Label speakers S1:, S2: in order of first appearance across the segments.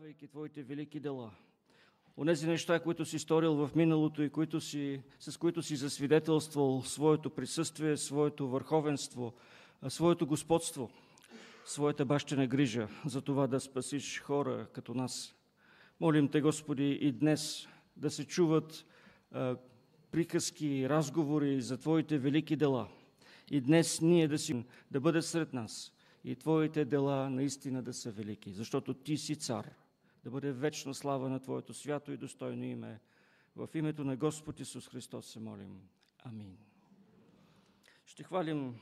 S1: съзрявайки Твоите велики дела. Онези неща, които си сторил в миналото и които си, с които си засвидетелствал своето присъствие, своето върховенство, своето господство, своята бащина грижа за това да спасиш хора като нас. Молим Те, Господи, и днес да се чуват а, приказки, разговори за Твоите велики дела. И днес ние да си да бъдат сред нас и Твоите дела наистина да са велики, защото Ти си цар. Да бъде вечна слава на Твоето свято и достойно име. В името на Господ Исус Христос се молим. Амин. Ще хвалим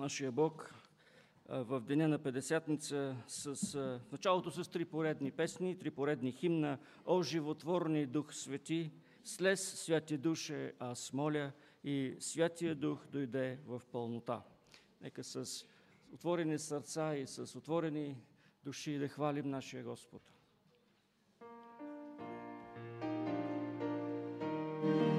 S1: нашия Бог в деня на Педесятница с началото с три поредни песни, три поредни химна О животворни Дух Свети, слез Святи Душе аз моля и Святия Дух дойде в пълнота. Нека с отворени сърца и с отворени души да хвалим нашия Господ. Thank you.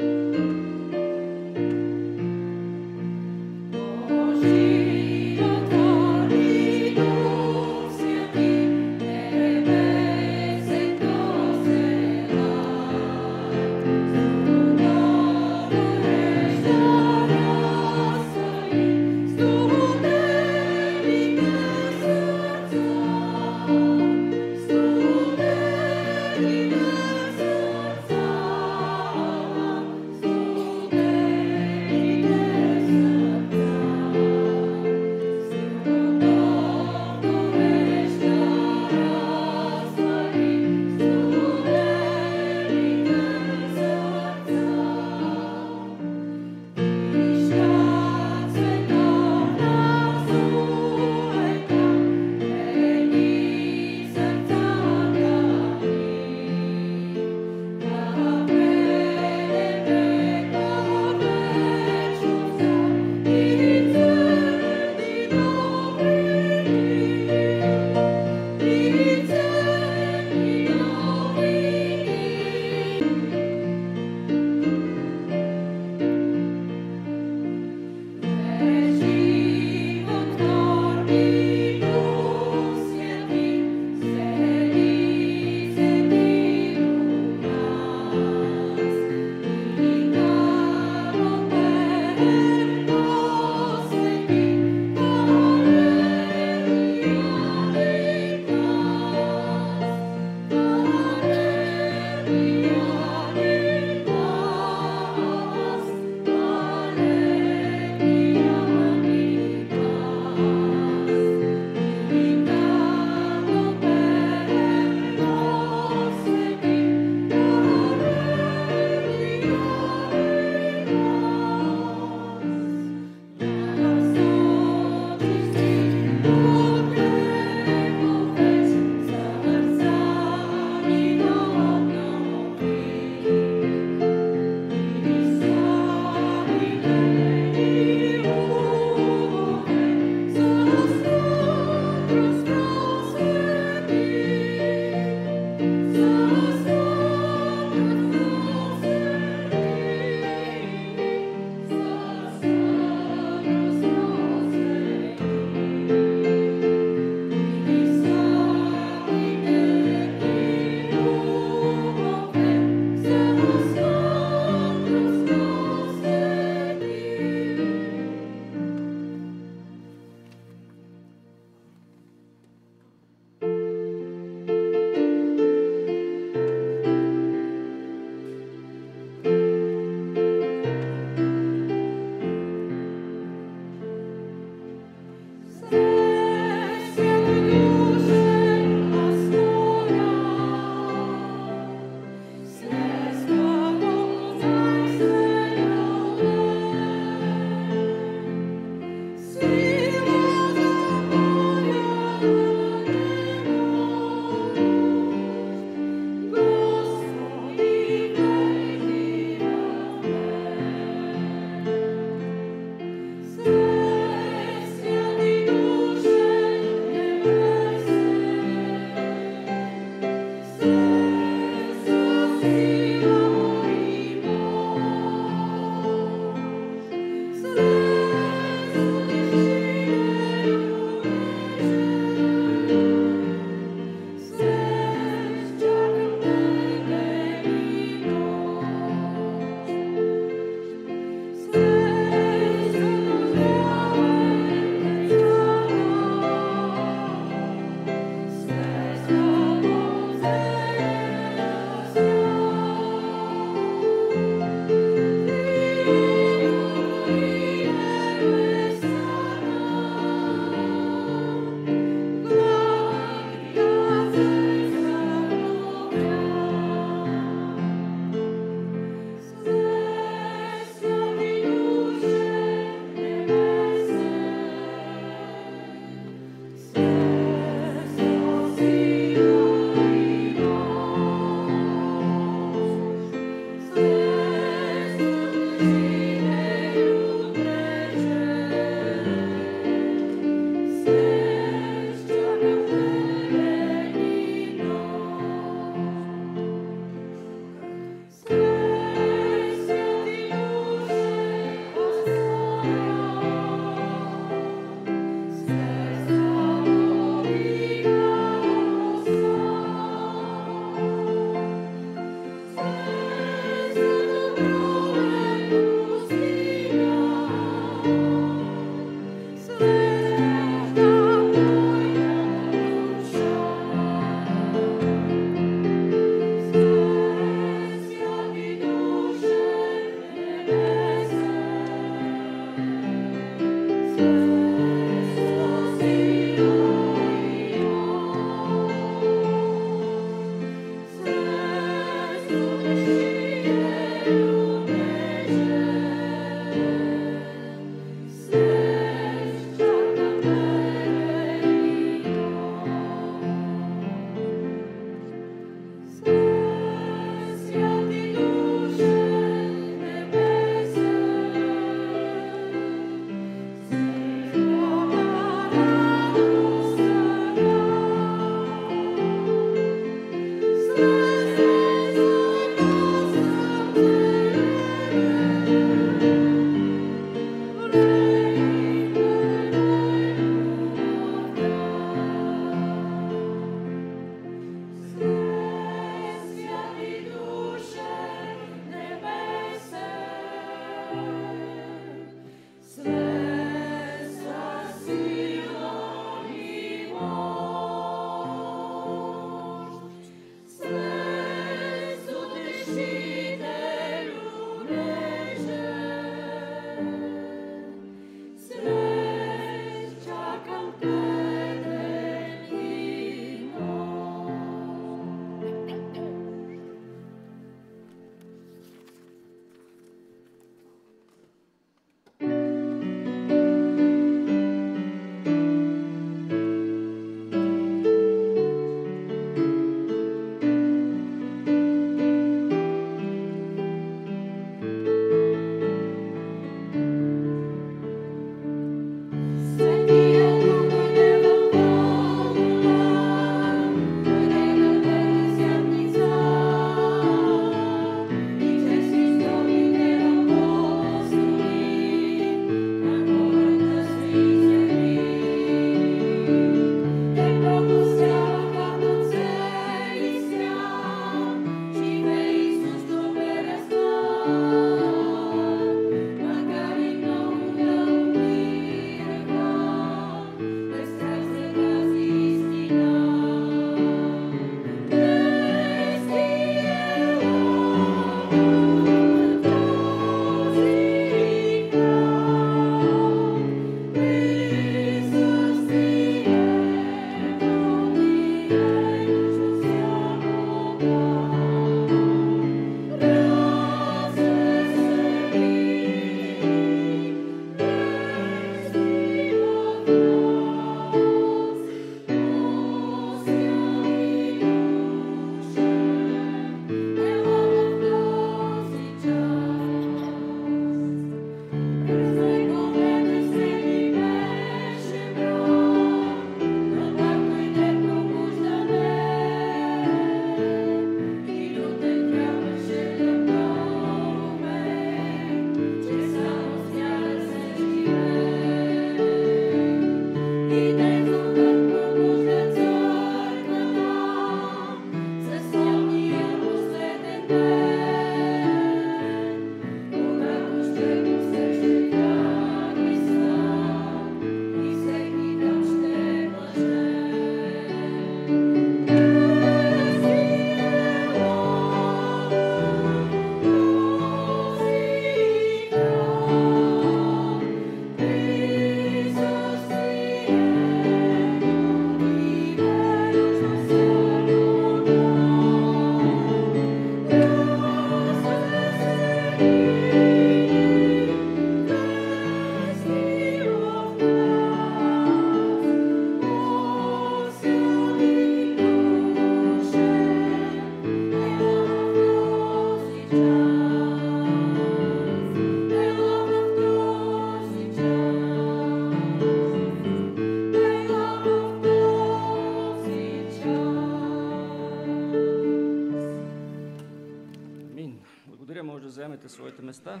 S1: Места.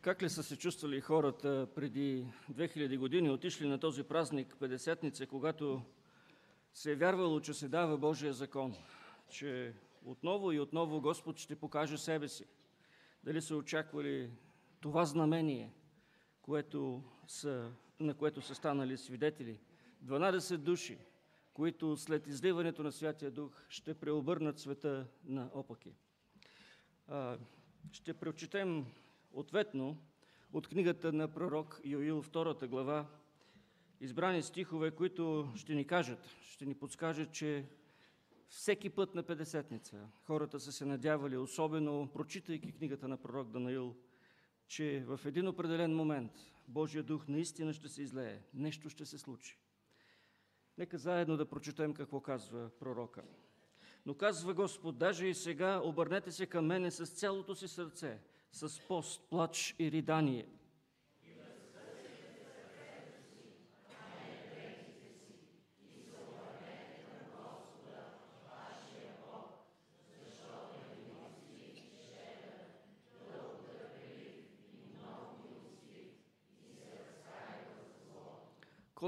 S1: Как ли са се чувствали хората преди 2000 години, отишли на този празник, Педесетница, когато се е вярвало, че се дава Божия закон, че отново и отново Господ ще покаже себе си. Дали са очаквали това знамение, което са, на което са станали свидетели. 12 души, които след изливането на Святия Дух ще преобърнат света на опаки. Ще прочетем ответно от книгата на пророк Йоил, втората глава, избрани стихове, които ще ни кажат, ще ни подскажат, че всеки път на Педесетница хората са се надявали, особено прочитайки книгата на пророк Данаил, че в един определен момент Божия дух наистина ще се излее, нещо ще се случи. Нека заедно да прочетем какво казва пророка. Но казва Господ, даже и сега обърнете се към мене с цялото си сърце, с пост, плач и ридание –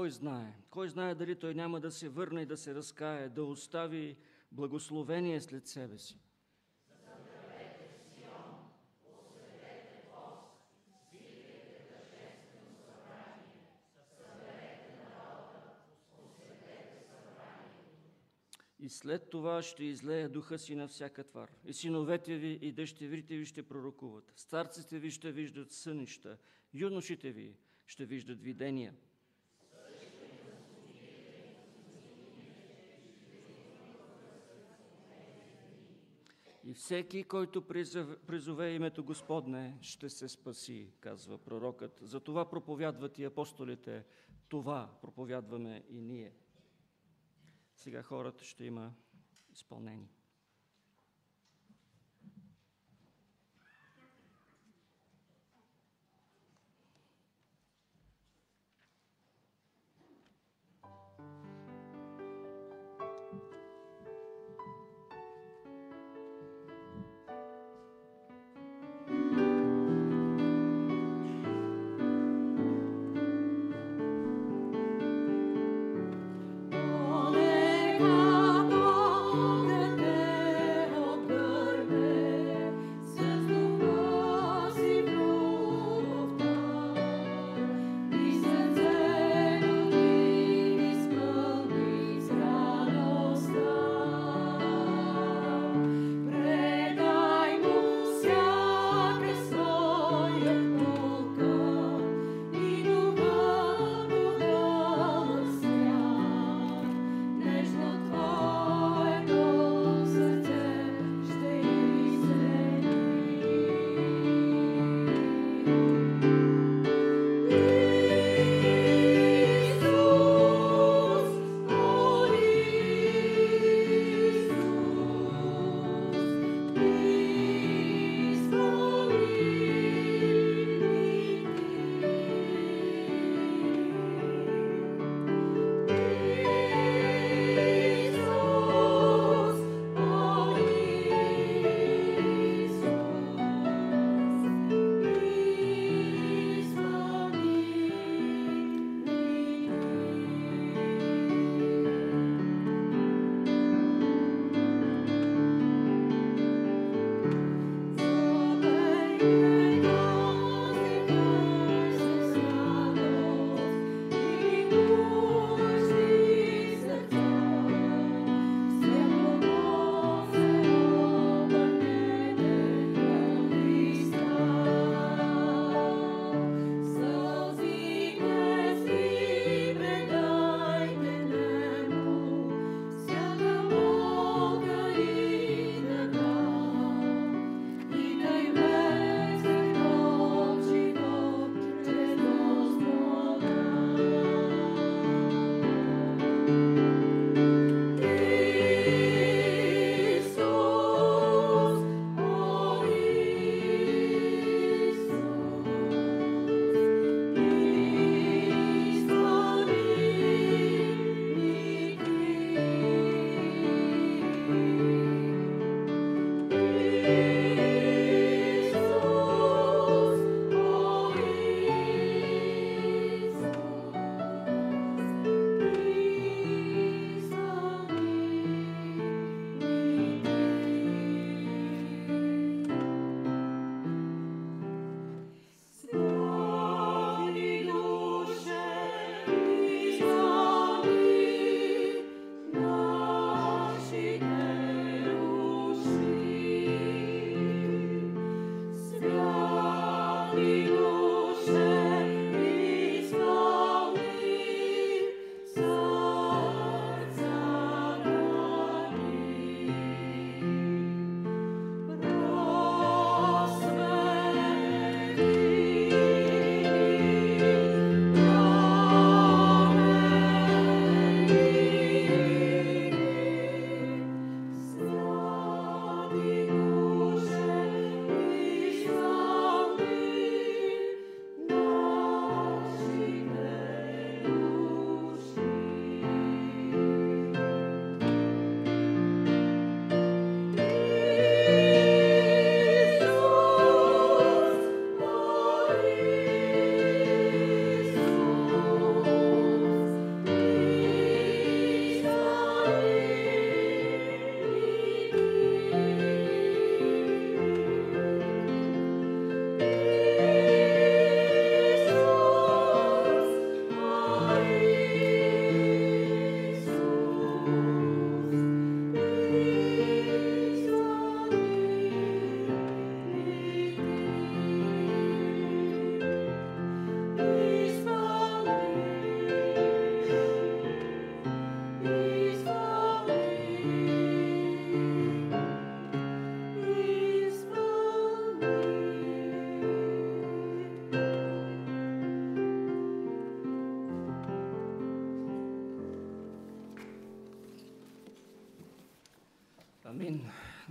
S1: Кой знае? Кой знае дали той няма да се върне и да се разкае, да остави благословение след себе си? И след това ще излея духа си на всяка твар. И синовете ви и дъщерите ви ще пророкуват. Старците ви ще виждат сънища. Юношите ви ще виждат видения. И всеки, който призове името Господне, ще се спаси, казва пророкът. За това проповядват и апостолите, това проповядваме и ние. Сега хората ще има изпълнение.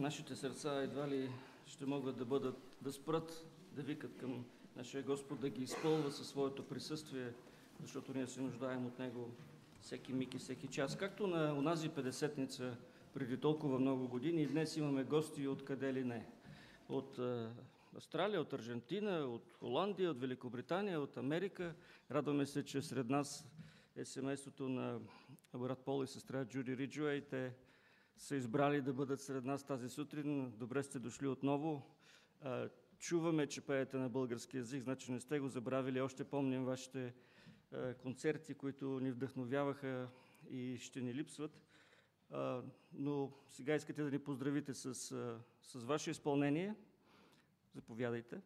S1: Нашите сърца едва ли ще могат да бъдат, да спрат, да викат към нашия Господ, да ги изпълва със своето присъствие, защото ние се нуждаем от Него всеки миг и всеки час. Както на онази 50-ница преди толкова много години, днес имаме гости от къде ли не. От Австралия, от Аржентина, от Холандия, от Великобритания, от Америка. Радваме се, че сред нас е семейството на брат Пол и сестра Джуди Риджуей. Те са избрали да бъдат сред нас тази сутрин. Добре сте дошли отново. Чуваме, че пеете на български язик, значи не сте го забравили. Още помним вашите концерти, които ни вдъхновяваха и ще ни липсват. Но сега искате да ни поздравите с, с ваше изпълнение. Заповядайте.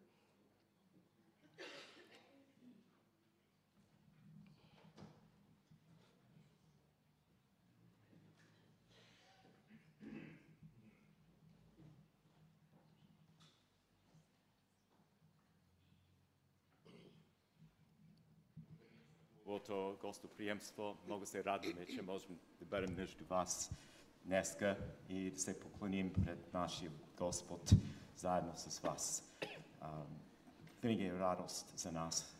S2: Твоето гостоприемство. Много се радваме, че можем да бъдем между вас днеска и да се поклоним пред нашия Господ заедно с вас. Винаги е радост за нас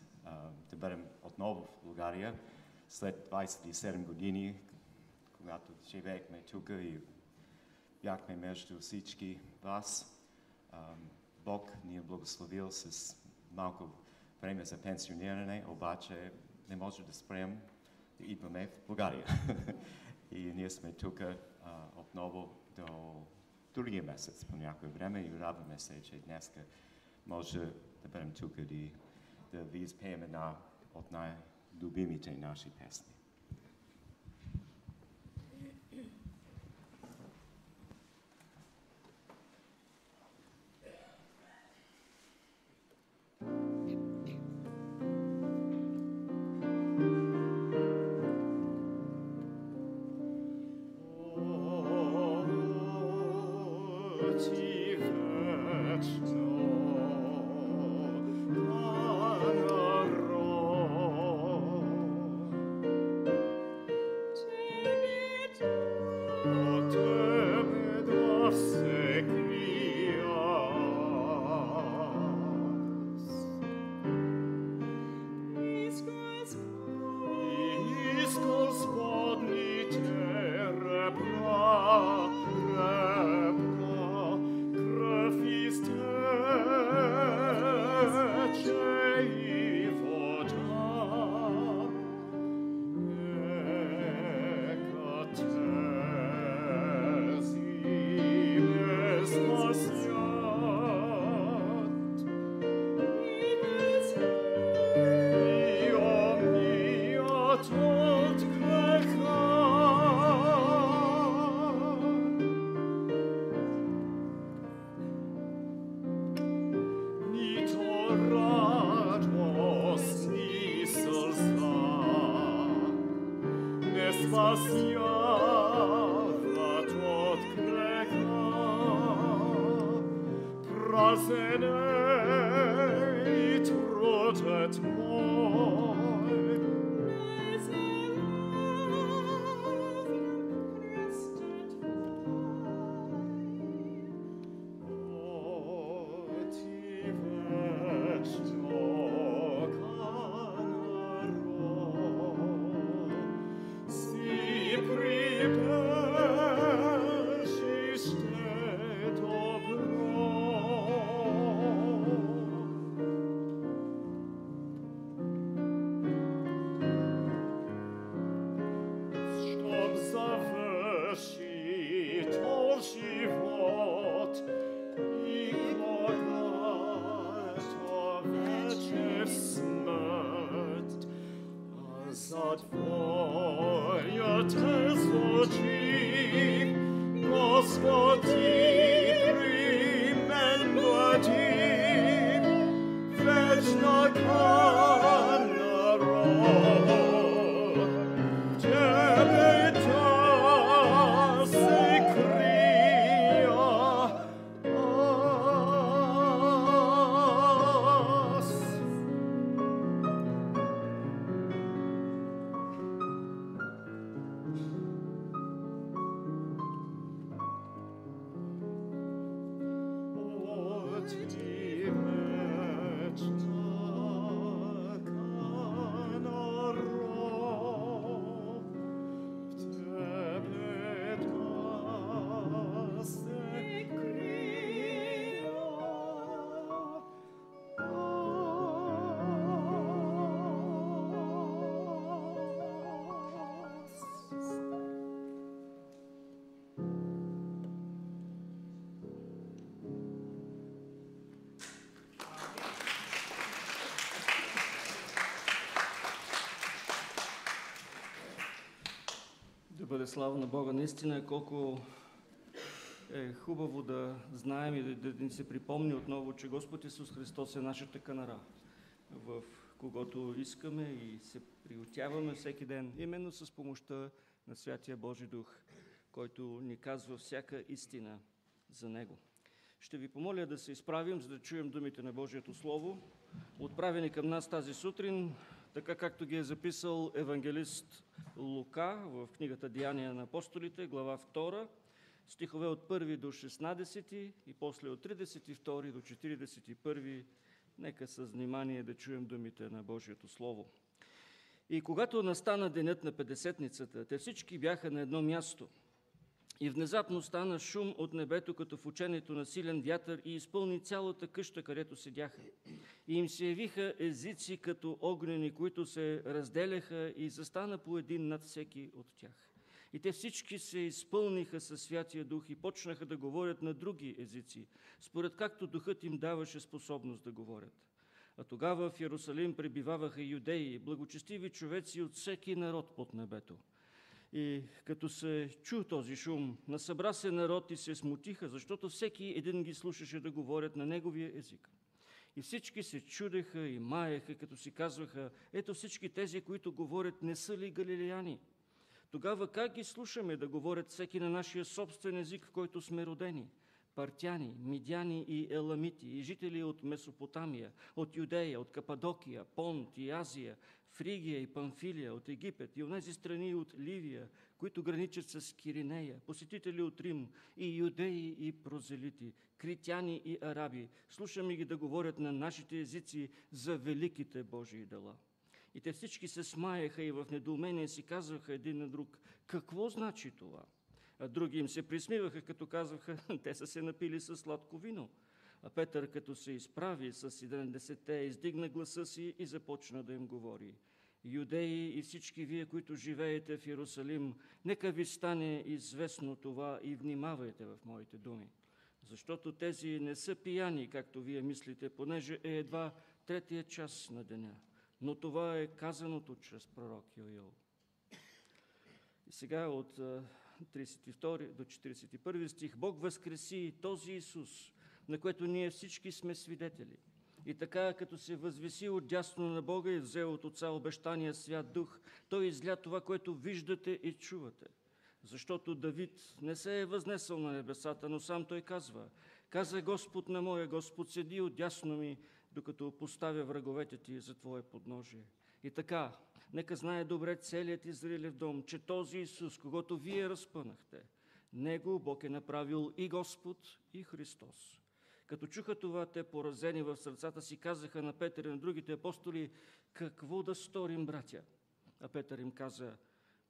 S2: да бъдем отново в България след 27 години, когато живеехме тук и бяхме между всички вас. Бог ни е благословил с малко време за пенсиониране, обаче не може да спрем да идваме в България. и ние сме тук отново до другия месец по някое време и радваме се, че днес може да бъдем тук и да ви изпеем една от най-любимите наши песни.
S1: Бъде слава на Бога. Наистина, колко е хубаво да знаем и да, да ни се припомни отново, че Господ Исус Христос е нашата канара, в когото искаме и се приютяваме всеки ден, именно с помощта на Святия Божи Дух, който ни казва всяка истина за Него. Ще ви помоля да се изправим, за да чуем думите на Божието Слово, отправени към нас тази сутрин, така както ги е записал евангелист Лука в книгата Деяния на апостолите, глава 2, стихове от 1 до 16 и после от 32 до 41. Нека с внимание да чуем думите на Божието Слово. И когато настана денят на Педесетницата, те всички бяха на едно място – и внезапно стана шум от небето, като в учението на силен вятър и изпълни цялата къща, където седяха. И им се явиха езици като огнени, които се разделяха и застана по един над всеки от тях. И те всички се изпълниха със Святия Дух и почнаха да говорят на други езици, според както Духът им даваше способност да говорят. А тогава в Иерусалим пребиваваха юдеи, благочестиви човеци от всеки народ под небето. И като се чу този шум, насъбра се народ и се смутиха, защото всеки един ги слушаше да говорят на неговия език. И всички се чудеха и маеха, като си казваха, ето всички тези, които говорят, не са ли галилеяни? Тогава как ги слушаме да говорят всеки на нашия собствен език, в който сме родени? Партяни, мидяни и еламити, и жители от Месопотамия, от Юдея, от Кападокия, Понт и Азия, Фригия и Памфилия, от Египет и от тези страни от Ливия, които граничат с Киринея, посетители от Рим и юдеи и прозелити, критяни и араби. Слушаме ги да говорят на нашите езици за великите Божии дела. И те всички се смаяха и в недоумение си казваха един на друг, какво значи това? А други им се присмиваха, като казваха, те са се напили с сладко вино. А Петър, като се изправи с 70-те, издигна гласа си и започна да им говори. Юдеи и всички вие, които живеете в Иерусалим, нека ви стане известно това и внимавайте в моите думи. Защото тези не са пияни, както вие мислите, понеже е едва третия час на деня. Но това е казаното чрез пророк Йоил. И сега от 32 до 41 стих Бог възкреси този Исус, на което ние всички сме свидетели. И така, като се възвеси от дясно на Бога и взел от Отца обещания свят дух, Той изля това, което виждате и чувате. Защото Давид не се е възнесъл на небесата, но сам той казва, каза Господ на моя Господ, седи от дясно ми, докато поставя враговете ти за Твое подножие. И така, нека знае добре целият Израилев дом, че този Исус, когато вие разпънахте, Него Бог е направил и Господ, и Христос. Като чуха това, те поразени в сърцата си казаха на Петър и на другите апостоли, какво да сторим, братя? А Петър им каза,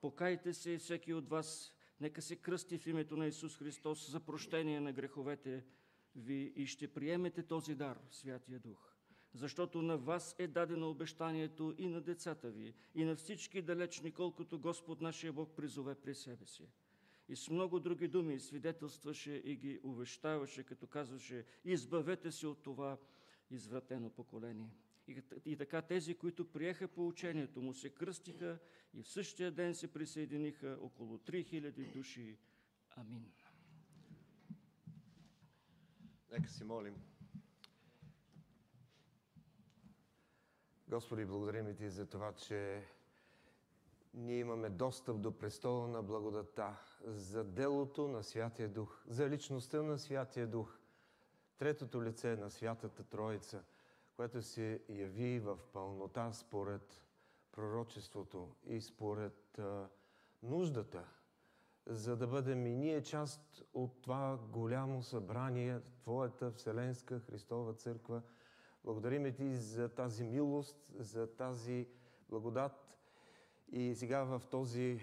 S1: покайте се всеки от вас, нека се кръсти в името на Исус Христос за прощение на греховете ви и ще приемете този дар, Святия Дух. Защото на вас е дадено обещанието и на децата ви, и на всички далечни, колкото Господ нашия Бог призове при себе си и с много други думи свидетелстваше и ги увещаваше, като казваше, избавете се от това извратено поколение. И, и така тези, които приеха поучението му, се кръстиха и в същия ден се присъединиха около 3000 души. Амин.
S3: Нека си молим. Господи, благодарим Ти за това, че ние имаме достъп до престола на благодата, за делото на Святия Дух, за личността на Святия Дух, третото лице на Святата Троица, което се яви в пълнота според пророчеството и според а, нуждата, за да бъдем и ние част от това голямо събрание, Твоята Вселенска Христова Църква. Благодариме Ти за тази милост, за тази благодат, и сега в този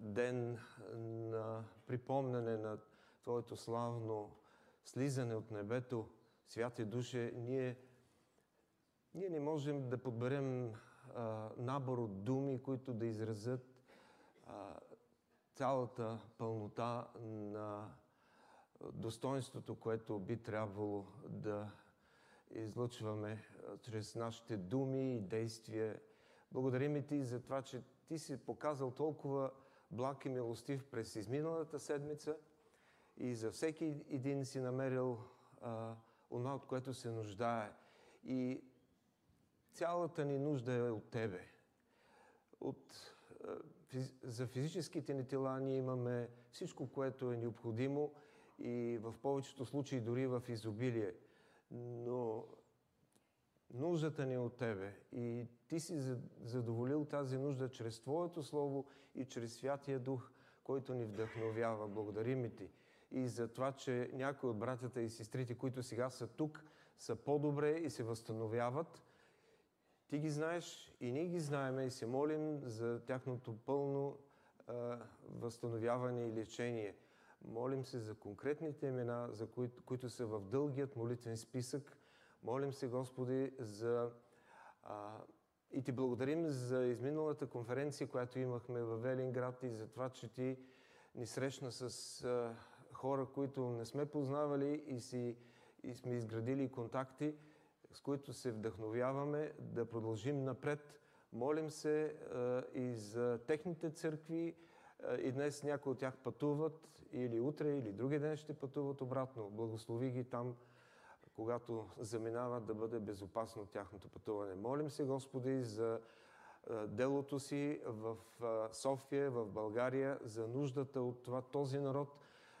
S3: ден на припомнене на Твоето славно слизане от небето, святи душе, ние, ние не можем да подберем а, набор от думи, които да изразят а, цялата пълнота на достоинството, което би трябвало да излъчваме чрез нашите думи и действия. Благодарим и Ти за това, че Ти си показал толкова благ и милостив през изминалата седмица и за всеки един си намерил а, онова, от което се нуждае. И цялата ни нужда е от Тебе. От, а, за физическите ни тела ние имаме всичко, което е необходимо и в повечето случаи дори в изобилие. Но нуждата ни е от Тебе и Ти си задоволил тази нужда чрез Твоето Слово и чрез Святия Дух, който ни вдъхновява. Благодарим Ти и за това, че някои от братята и сестрите, които сега са тук, са по-добре и се възстановяват. Ти ги знаеш и ние ги знаеме и се молим за тяхното пълно а, възстановяване и лечение. Молим се за конкретните имена, за които, които са в дългият молитвен списък. Молим се, Господи, за... А, и ти благодарим за изминалата конференция, която имахме в Велинград и за това, че ти ни срещна с а, хора, които не сме познавали и, си, и сме изградили контакти, с които се вдъхновяваме да продължим напред. Молим се а, и за техните църкви. А, и днес някои от тях пътуват, или утре, или други ден ще пътуват обратно. Благослови ги там, когато заминават да бъде безопасно тяхното пътуване. Молим се, Господи, за делото си в София, в България, за нуждата от това този народ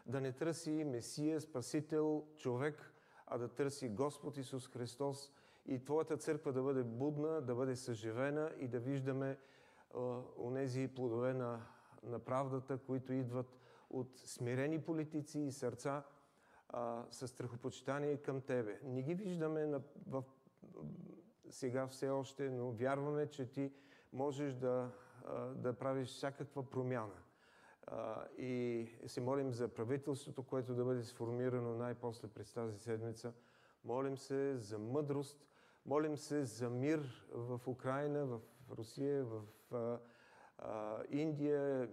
S3: да не търси Месия, Спасител, човек, а да търси Господ Исус Христос и Твоята църква да бъде будна, да бъде съживена и да виждаме онези плодове на, на правдата, които идват от смирени политици и сърца а, с страхопочитание към Тебе. Не ги виждаме на, в, сега все още, но вярваме, че Ти можеш да, а, да правиш всякаква промяна и се молим за правителството, което да бъде сформирано най-после през тази седмица. Молим се за мъдрост, молим се за мир в Украина, в Русия, в а, а, Индия.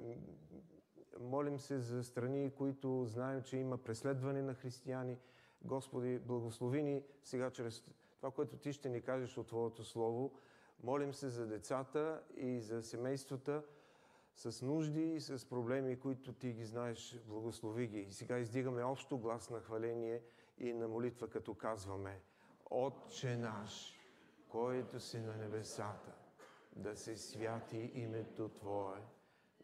S3: Молим се за страни, които знаем, че има преследване на християни. Господи, благослови ни сега чрез това, което Ти ще ни кажеш от Твоето Слово. Молим се за децата и за семействата, с нужди и с проблеми, които ти ги знаеш, благослови ги. И сега издигаме общо глас на хваление и на молитва, като казваме Отче наш, който си на небесата, да се святи името Твое,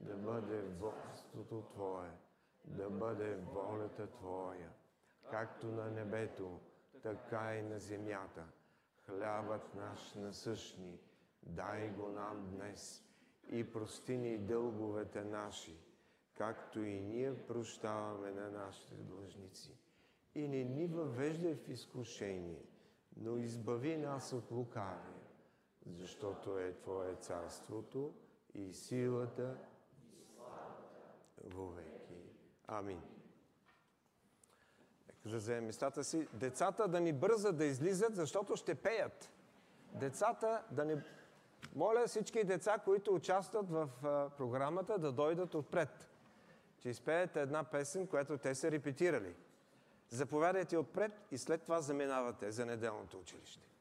S3: да бъде властото Твое, да бъде волята Твоя, както на небето, така и на земята. Хлябът наш насъщни, дай го нам днес и прости ни дълговете наши, както и ние прощаваме на нашите длъжници. И не ни въвеждай в изкушение, но избави нас от лукавия, защото е Твое царството и силата вовеки. Амин. Нека да вземем местата си. Децата да ни бързат да излизат, защото ще пеят. Децата да не моля всички деца, които участват в програмата, да дойдат отпред. Че изпеят една песен, която те са репетирали. Заповядайте отпред и след това заминавате за неделното училище.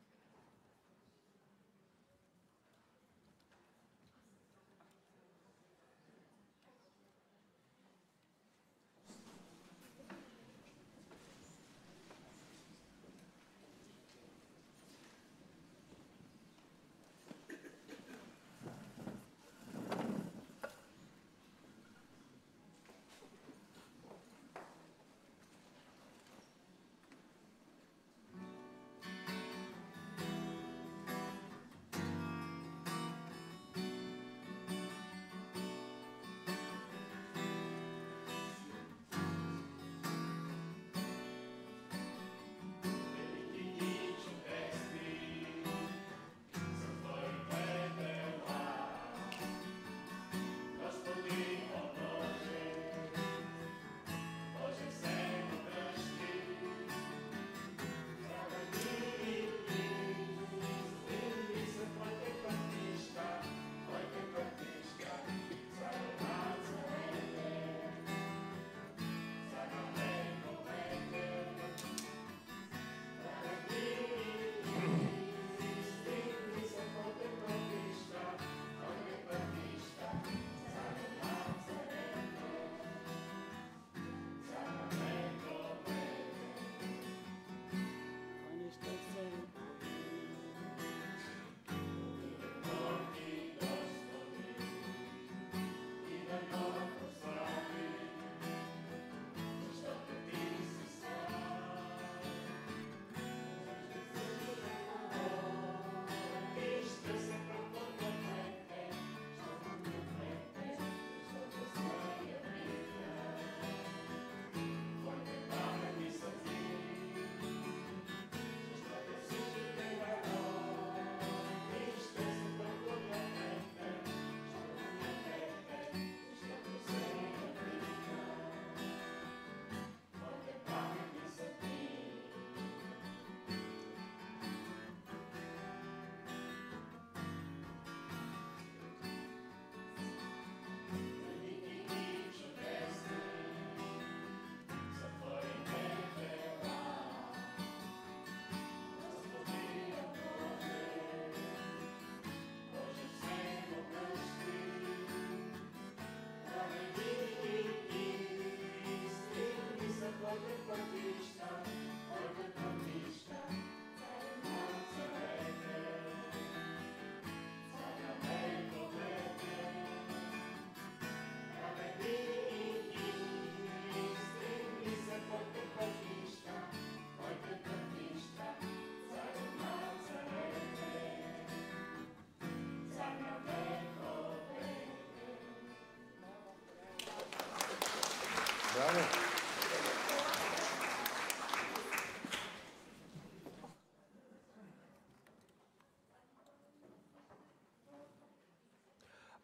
S3: Браво!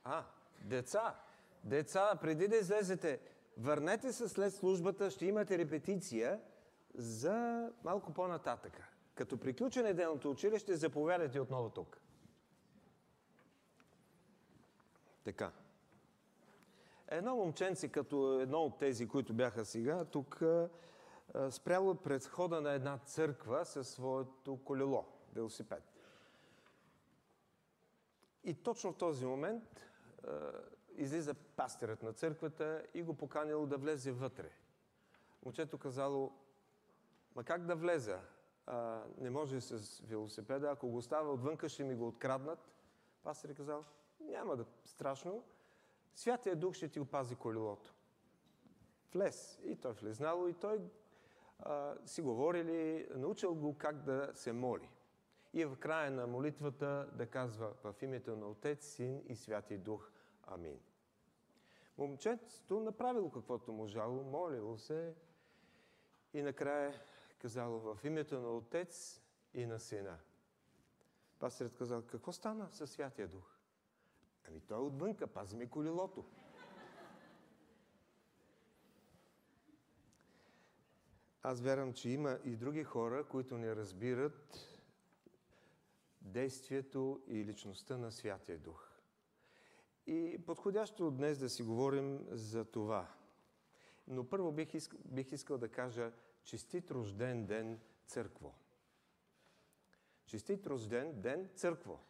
S3: А, деца! Деца, преди да излезете, върнете се след службата, ще имате репетиция за малко по-нататъка. Като приключи неделното училище, заповядайте отново тук. Така. Едно момченце, като едно от тези, които бяха сега, тук спряло пред хода на една църква със своето колело, велосипед. И точно в този момент излиза пастирът на църквата и го поканило да влезе вътре. Момчето казало, ма как да влеза? А, не може с велосипеда, ако го оставя отвънка, ще ми го откраднат. Пастир е казал, няма да страшно, Святия Дух ще ти опази колелото. Влез. И той влезнало и той а, си говорили, научил го как да се моли. И в края на молитвата да казва в името на Отец, Син и Святи Дух. Амин. Момчето направило каквото можало, молило се и накрая казало в името на Отец и на Сина. Пастирът казал, какво стана със Святия Дух? Ами той е отвънка, пази колелото. Аз вярвам, че има и други хора, които не разбират действието и личността на Святия Дух. И подходящо днес да си говорим за това. Но първо бих искал, бих искал да кажа честит рожден ден църкво. Честит рожден ден църкво.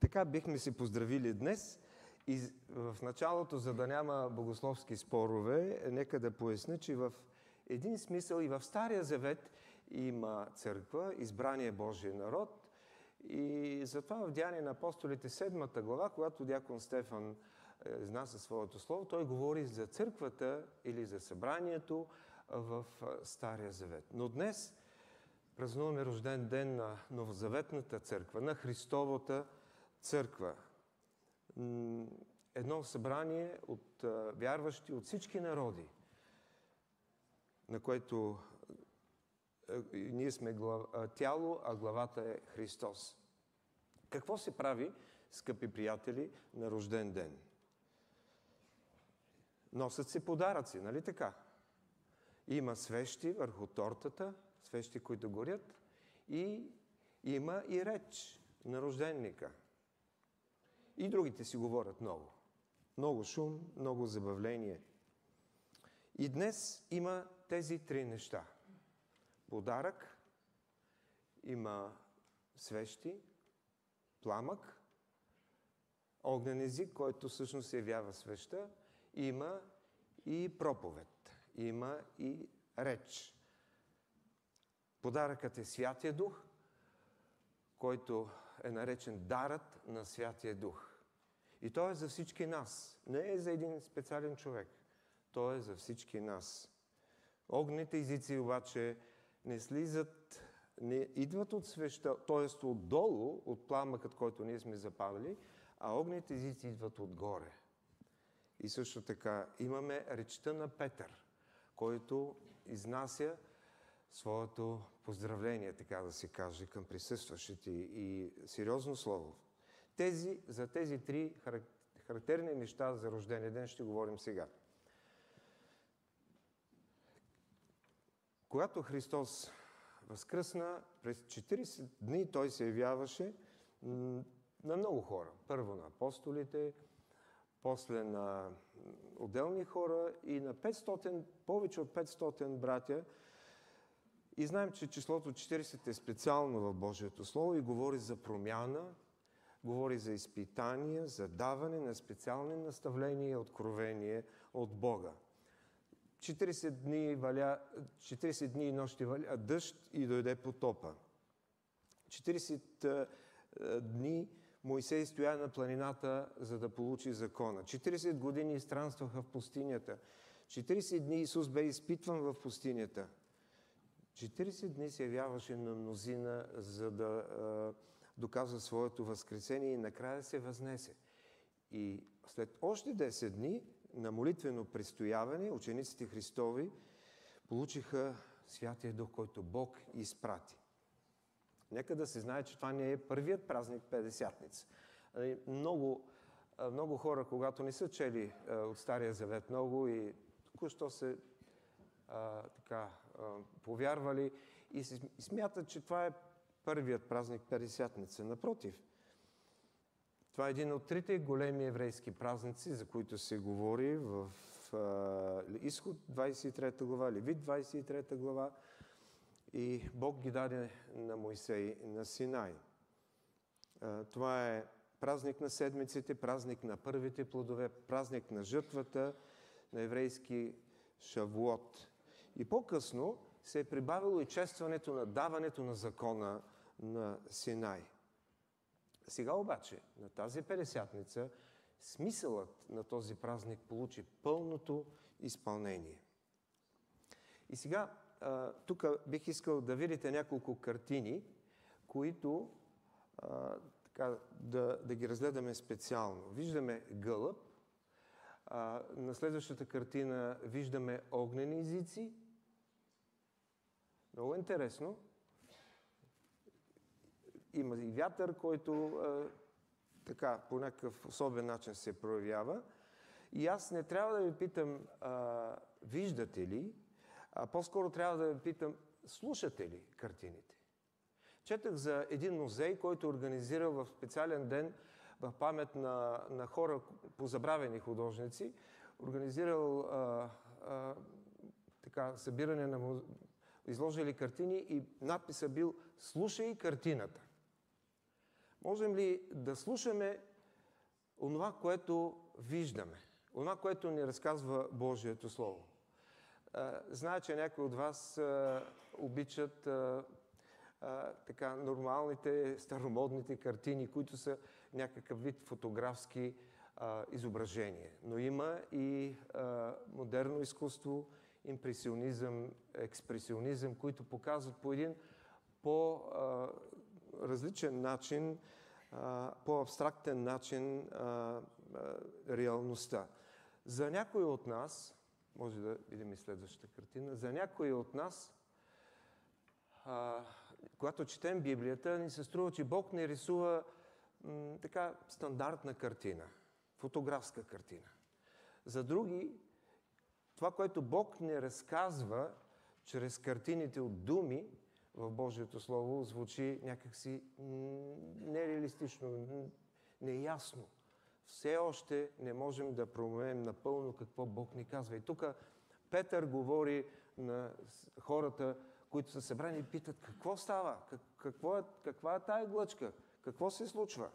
S3: Така бихме се поздравили днес. И в началото, за да няма богословски спорове, нека да поясня, че в един смисъл и в Стария Завет има църква, избрание Божия народ. И затова в Деяния на апостолите, седмата глава, когато дякон Стефан е, изнася своето слово, той говори за църквата или за събранието в Стария Завет. Но днес празнуваме рожден ден на Новозаветната църква, на Христовата църква. Едно събрание от вярващи от всички народи, на което ние сме тяло, а главата е Христос. Какво се прави, скъпи приятели, на рожден ден? Носят се подаръци, нали така? Има свещи върху тортата, свещи, които горят, и има и реч на рожденника – и другите си говорят много. Много шум, много забавление. И днес има тези три неща. Подарък, има свещи, пламък, огнен език, който всъщност се явява свеща, има и проповед, има и реч. Подаръкът е Святия Дух, който е наречен дарът на Святия Дух. И то е за всички нас. Не е за един специален човек. То е за всички нас. Огните езици обаче не слизат, не идват от свеща, т.е. отдолу, от пламъкът, който ние сме запалили, а огните езици идват отгоре. И също така имаме речта на Петър, който изнася своето поздравление, така да се каже, към присъстващите и сериозно слово. Тези, за тези три характерни неща за рождения ден ще говорим сега. Когато Христос възкръсна, през 40 дни той се явяваше на много хора. Първо на апостолите, после на отделни хора и на 500, повече от 500 братя. И знаем, че числото 40 е специално в Божието Слово и говори за промяна, говори за изпитания, за даване на специални наставления и откровение от Бога. 40 дни, валя, 40 дни и нощи валя дъжд и дойде потопа. 40 дни Моисей стоя на планината, за да получи закона. 40 години странстваха в пустинята. 40 дни Исус бе изпитван в пустинята. 40 дни се явяваше на мнозина, за да доказва своето възкресение и накрая се възнесе. И след още 10 дни на молитвено престояване, учениците Христови получиха Святия Дух, който Бог изпрати. Нека да се знае, че това не е първият празник Педесятница. Нали, много, много хора, когато не са чели от Стария Завет много и току-що се а, така, а, повярвали и смятат, че това е първият празник Пересятница. Напротив, това е един от трите големи еврейски празници, за които се говори в а, Изход 23 глава, Левит 23 глава и Бог ги даде на Моисей на Синай. А, това е празник на седмиците, празник на първите плодове, празник на жътвата, на еврейски Шавуот. И по-късно се е прибавило и честването на даването на закона на Синай. Сега обаче, на тази Педесятница, смисълът на този празник получи пълното изпълнение. И сега, тук бих искал да видите няколко картини, които така, да, да ги разгледаме специално. Виждаме гълъб, на следващата картина виждаме огнени езици. Много интересно. Има и вятър, който така по някакъв особен начин се проявява. И аз не трябва да ви питам, а, виждате ли, а по-скоро трябва да ви питам, слушате ли картините? Четах за един музей, който е организирал в специален ден в памет на, на хора, позабравени художници, организирал а, а, така, събиране на изложили картини и надписа бил «Слушай картината». Можем ли да слушаме онова, което виждаме, онова, което ни разказва Божието Слово? Зная, че някои от вас обичат така нормалните, старомодните картини, които са някакъв вид фотографски а, изображения. Но има и модерно изкуство, импресионизъм, експресионизъм, които показват по един по-различен начин, по-абстрактен начин реалността. За някой от нас, може да видим и следващата картина, за някой от нас когато четем Библията, ни се струва, че Бог не рисува така стандартна картина, фотографска картина. За други, това, което Бог не разказва чрез картините от думи в Божието Слово, звучи някакси нереалистично, неясно. Все още не можем да промеем напълно какво Бог ни казва. И тук Петър говори на хората, които са събрани и питат какво става, какво е, каква е тая глъчка, какво се случва.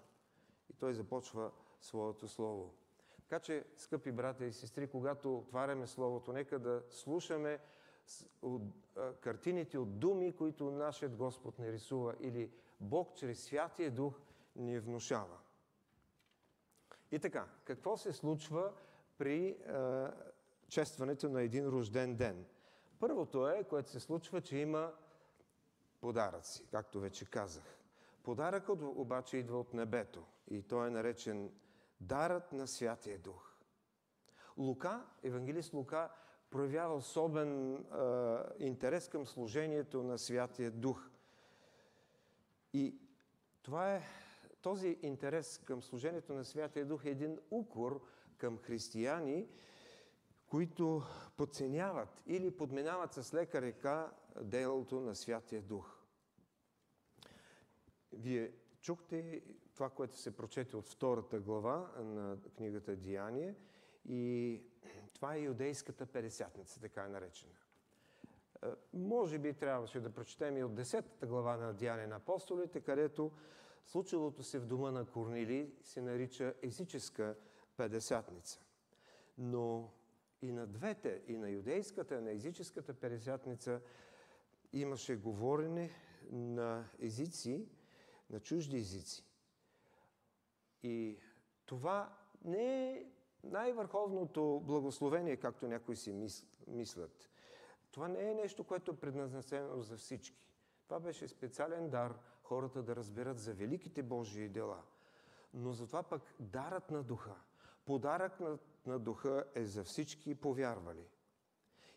S3: И той започва своето слово. Така че, скъпи брата и сестри, когато отваряме Словото, нека да слушаме от, а, картините от думи, които нашият Господ не рисува или Бог чрез Святия Дух ни внушава. И така, какво се случва при а, честването на един рожден ден? Първото е, което се случва, че има подаръци, както вече казах. Подаръкът обаче идва от небето и той е наречен дарът на Святия Дух. Лука, евангелист Лука, проявява особен е, интерес към служението на Святия Дух. И това е, този интерес към служението на Святия Дух е един укор към християни, които подценяват или подминават с лека река делото на Святия Дух. Вие чухте това, което се прочете от втората глава на книгата Деяние и това е юдейската Педесятница, така е наречена. Е, може би трябваше да прочетем и от 10 глава на Деяние на апостолите, където случилото се в дома на Корнили се нарича езическа Педесятница. Но и на двете, и на юдейската, и на езическата Педесятница имаше говорене на езици, на чужди езици. И това не е най-върховното благословение, както някои си мислят. Това не е нещо, което е предназначено за всички. Това беше специален дар хората да разберат за великите Божии дела. Но затова пък дарът на духа, подарък на, на духа е за всички повярвали.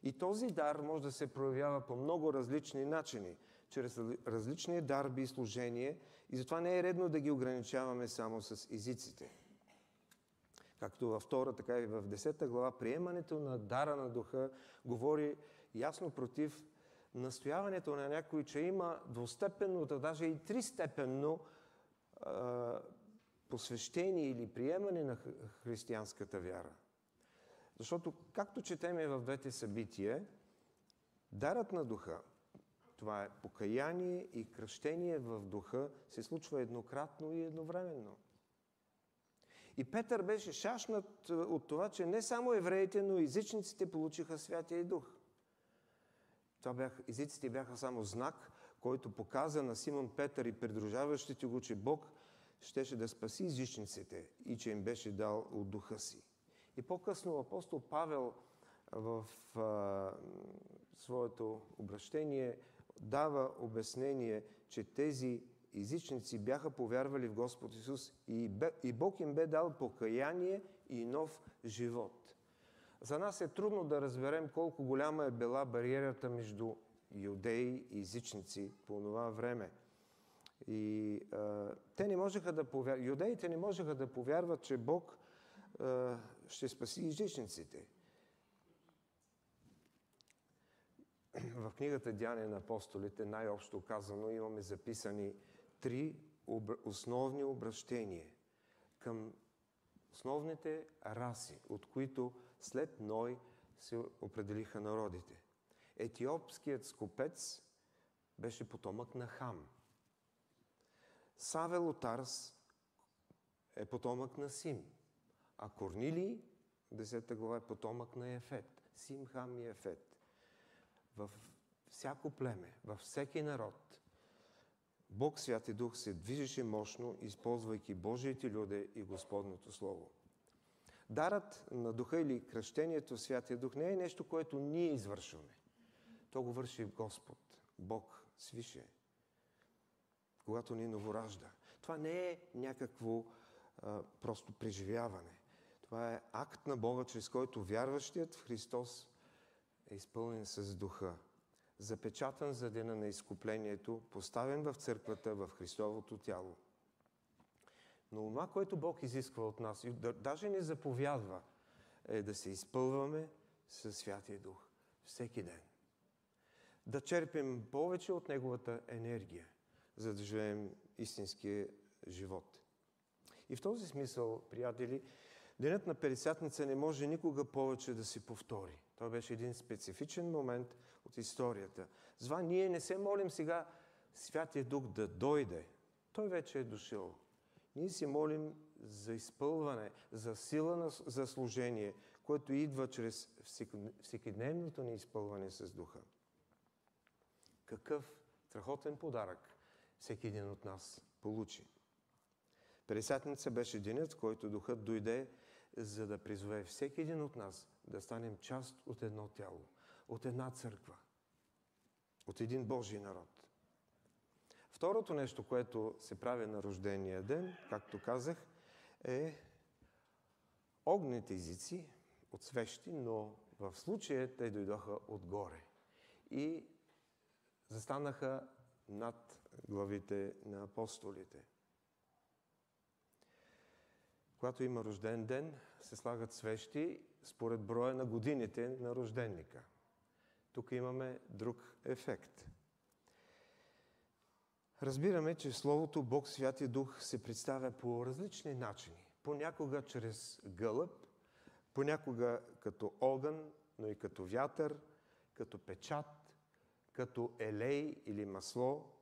S3: И този дар може да се проявява по много различни начини. чрез различни дарби и служения и затова не е редно да ги ограничаваме само с езиците. Както във втора, така и в десета глава, приемането на дара на духа говори ясно против настояването на някой, че има двустепенно, да даже и тристепенно а, посвещение или приемане на християнската вяра. Защото, както четеме в двете събития, дарът на духа, това е покаяние и кръщение в духа, се случва еднократно и едновременно. И Петър беше шашнат от това, че не само евреите, но и езичниците получиха Святия Дух. Това бях, езиците бяха само знак, който показа на Симон Петър и придружаващите го, че Бог щеше да спаси езичниците и че им беше дал от духа си. И по-късно апостол Павел в а, своето обращение дава обяснение, че тези езичници бяха повярвали в Господ Исус и, бе, и Бог им бе дал покаяние и нов живот. За нас е трудно да разберем колко голяма е била бариерата между юдеи и езичници по това време. И а, те не можеха да повярват, юдеите не можеха да повярват, че Бог а, ще спаси езичниците. В книгата Дяне на апостолите, най-общо казано, имаме записани три основни обращения към основните раси, от които след Ной се определиха народите. Етиопският скопец беше потомък на Хам. Савел от Тарс е потомък на Сим, а Корнилий, 10 глава, е потомък на Ефет. Сим, Хам и Ефет. В всяко племе, във всеки народ, Бог Святи Дух се движеше мощно, използвайки Божиите люде и Господното Слово. Дарът на Духа или кръщението в Святия Дух не е нещо, което ние извършваме. То го върши Господ, Бог, свише, когато ни новоражда. Това не е някакво а, просто преживяване. Това е акт на Бога, чрез който вярващият в Христос е изпълнен с Духа. Запечатан за дена на изкуплението, поставен в църквата, в Христовото тяло. Но това, което Бог изисква от нас, и даже не заповядва, е да се изпълваме със Святия Дух всеки ден. Да черпим повече от Неговата енергия, за да живеем истинския живот. И в този смисъл, приятели, Денят на Пелисятница не може никога повече да се повтори. Това беше един специфичен момент от историята. Зва, ние не се молим сега Святия Дух да дойде. Той вече е дошъл. Ние се молим за изпълване, за сила на, за служение, което идва чрез всекидневното ни изпълване с Духа. Какъв страхотен подарък всеки един от нас получи. Пелесатница беше денят, който Духът дойде, за да призове всеки един от нас да станем част от едно тяло, от една църква, от един Божий народ. Второто нещо, което се прави на рождения ден, както казах, е огнените езици от свещи, но в случая те дойдоха отгоре и застанаха над главите на апостолите. Когато има рожден ден, се слагат свещи според броя на годините на рожденника. Тук имаме друг ефект – Разбираме, че Словото Бог Святия Дух се представя по различни начини. Понякога чрез гълъб, понякога като огън, но и като вятър, като печат, като елей или масло.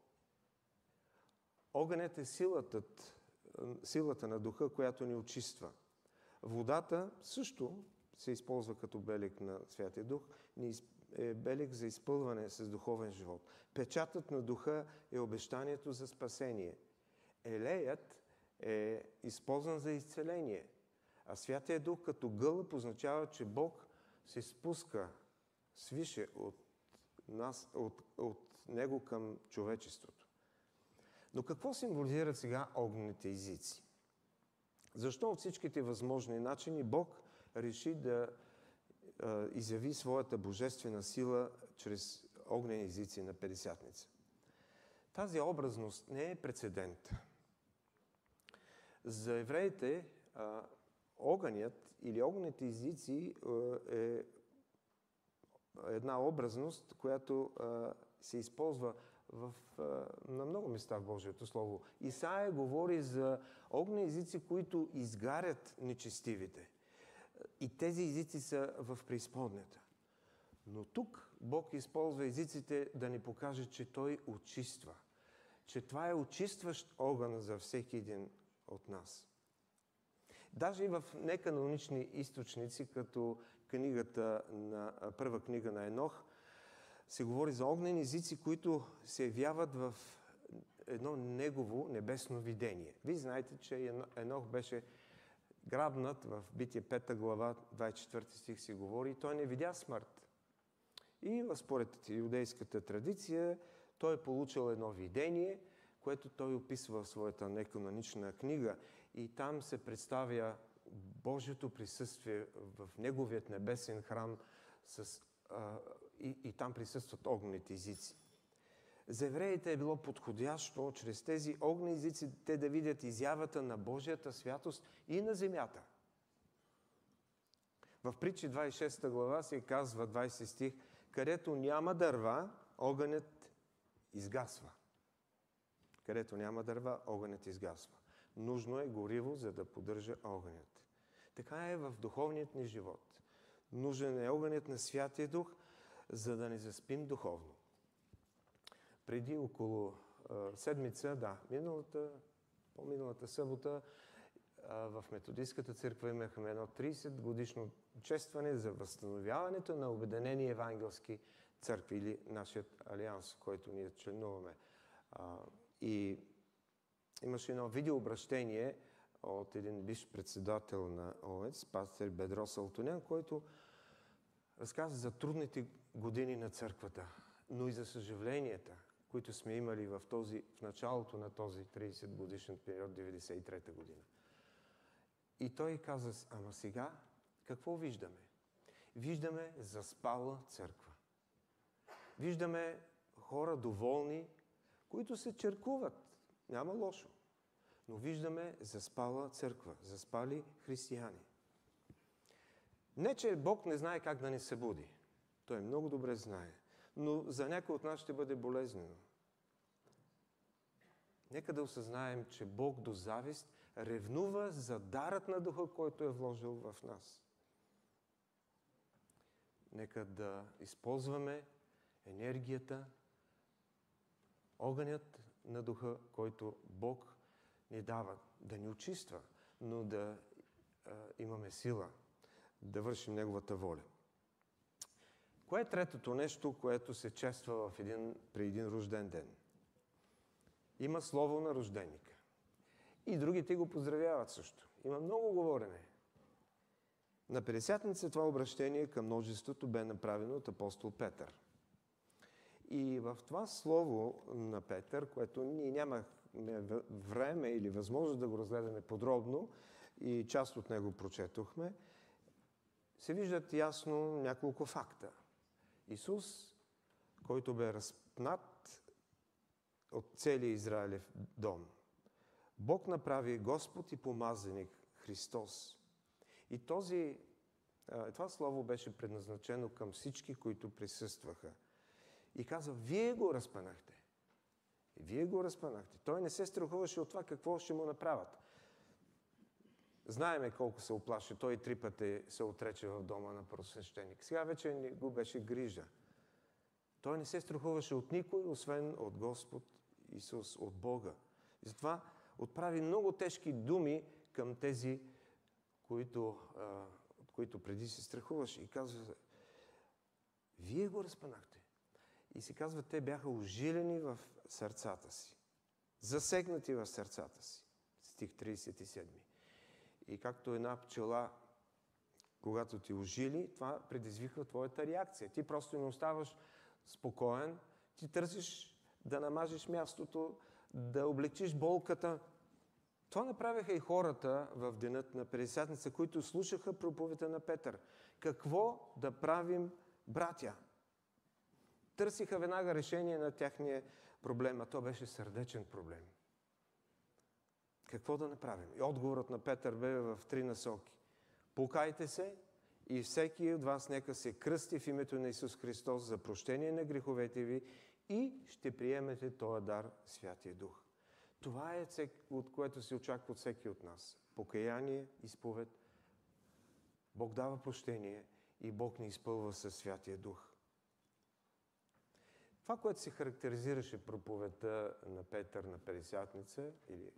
S3: Огънят е силата, силата на духа, която ни очиства. Водата също се използва като белег на Святия Дух, е белег за изпълване с духовен живот. Печатът на духа е обещанието за спасение. Елеят е използван за изцеление. А Святия Дух като гълъб означава, че Бог се спуска свише от, нас, от, от Него към човечеството. Но какво символизират сега огнените езици? Защо от всичките възможни начини Бог реши да изяви своята божествена сила чрез огнени езици на Педесятница. Тази образност не е прецедент. За евреите а, огънят или огнените езици е една образност, която а, се използва в, а, на много места в Божието Слово. Исаия говори за огнени езици, които изгарят нечестивите. И тези езици са в преизподнята. Но тук Бог използва езиците да ни покаже, че Той очиства. Че това е очистващ огън за всеки един от нас. Даже и в неканонични източници, като книгата на, първа книга на Енох, се говори за огнени езици, които се явяват в едно негово небесно видение. Вие знаете, че Енох беше грабнат в Битие 5 глава, 24 стих си говори, и той не видя смърт. И според юдейската традиция, той е получил едно видение, което той описва в своята неканонична книга. И там се представя Божието присъствие в Неговият небесен храм с, а, и, и там присъстват огнените езици. За евреите е било подходящо чрез тези огнени езици те да видят изявата на Божията святост и на земята. В притчи 26 глава се казва 20 стих, където няма дърва, огънят изгасва. Където няма дърва, огънят изгасва. Нужно е гориво, за да поддържа огънят. Така е в духовният ни живот. Нужен е огънят на Святия Дух, за да не заспим духовно. Преди около а, седмица, да, миналата, по-миналата събота, а, в Методистската църква имахме едно 30 годишно честване за възстановяването на Обединени евангелски църкви или нашият алианс, който ние членуваме. А, и имаше едно видеообращение от един биш председател на ОЕЦ, пастор Бедро Салтонян, който разказа за трудните години на църквата, но и за съжаленията, които сме имали в, този, в началото на този 30 годишен период, 93-та година. И той каза, ама сега какво виждаме? Виждаме заспала църква. Виждаме хора доволни, които се черкуват. Няма лошо. Но виждаме заспала църква, заспали християни. Не, че Бог не знае как да ни събуди. Той много добре знае. Но за някой от нас ще бъде болезнено. Нека да осъзнаем, че Бог до завист ревнува за дарът на духа, който е вложил в нас. Нека да използваме енергията, огънят на духа, който Бог ни дава, да ни очиства, но да а, имаме сила да вършим Неговата воля. Кое е третото нещо, което се чества в един, при един рожден ден? Има слово на рожденика. И другите го поздравяват също. Има много говорене. На 50-ница това обращение към множеството бе направено от апостол Петър. И в това слово на Петър, което ние нямахме време или възможност да го разгледаме подробно, и част от него прочетохме, се виждат ясно няколко факта. Исус, който бе разпнат от целия Израилев дом. Бог направи Господ и помазаник Христос. И този, това слово беше предназначено към всички, които присъстваха. И каза, вие го разпънахте. Вие го разпънахте. Той не се страхуваше от това какво ще му направят. Знаеме колко се оплаши. Той три пъти се отрече в дома на просвещеник. Сега вече не го беше грижа. Той не се страхуваше от никой, освен от Господ Исус, от Бога. И затова отправи много тежки думи към тези, които, а, от които преди се страхуваше. И казва, вие го разпънахте. И се казва, те бяха ожилени в сърцата си. Засегнати в сърцата си. Стих 37. И както една пчела, когато ти ожили, това предизвиква твоята реакция. Ти просто не оставаш спокоен, ти търсиш да намажеш мястото, да облегчиш болката. Това направиха и хората в денът на Пелесятница, които слушаха проповета на Петър. Какво да правим, братя? Търсиха веднага решение на тяхния проблем, а то беше сърдечен проблем. Какво да направим? И отговорът на Петър бе в три насоки. Покайте се и всеки от вас нека се кръсти в името на Исус Христос за прощение на греховете ви и ще приемете този дар Святия Дух. Това е, от което се очаква от всеки от нас. Покаяние, изповед. Бог дава прощение и Бог ни изпълва със Святия Дух. Това, което се характеризираше проповедта на Петър на Пересятница или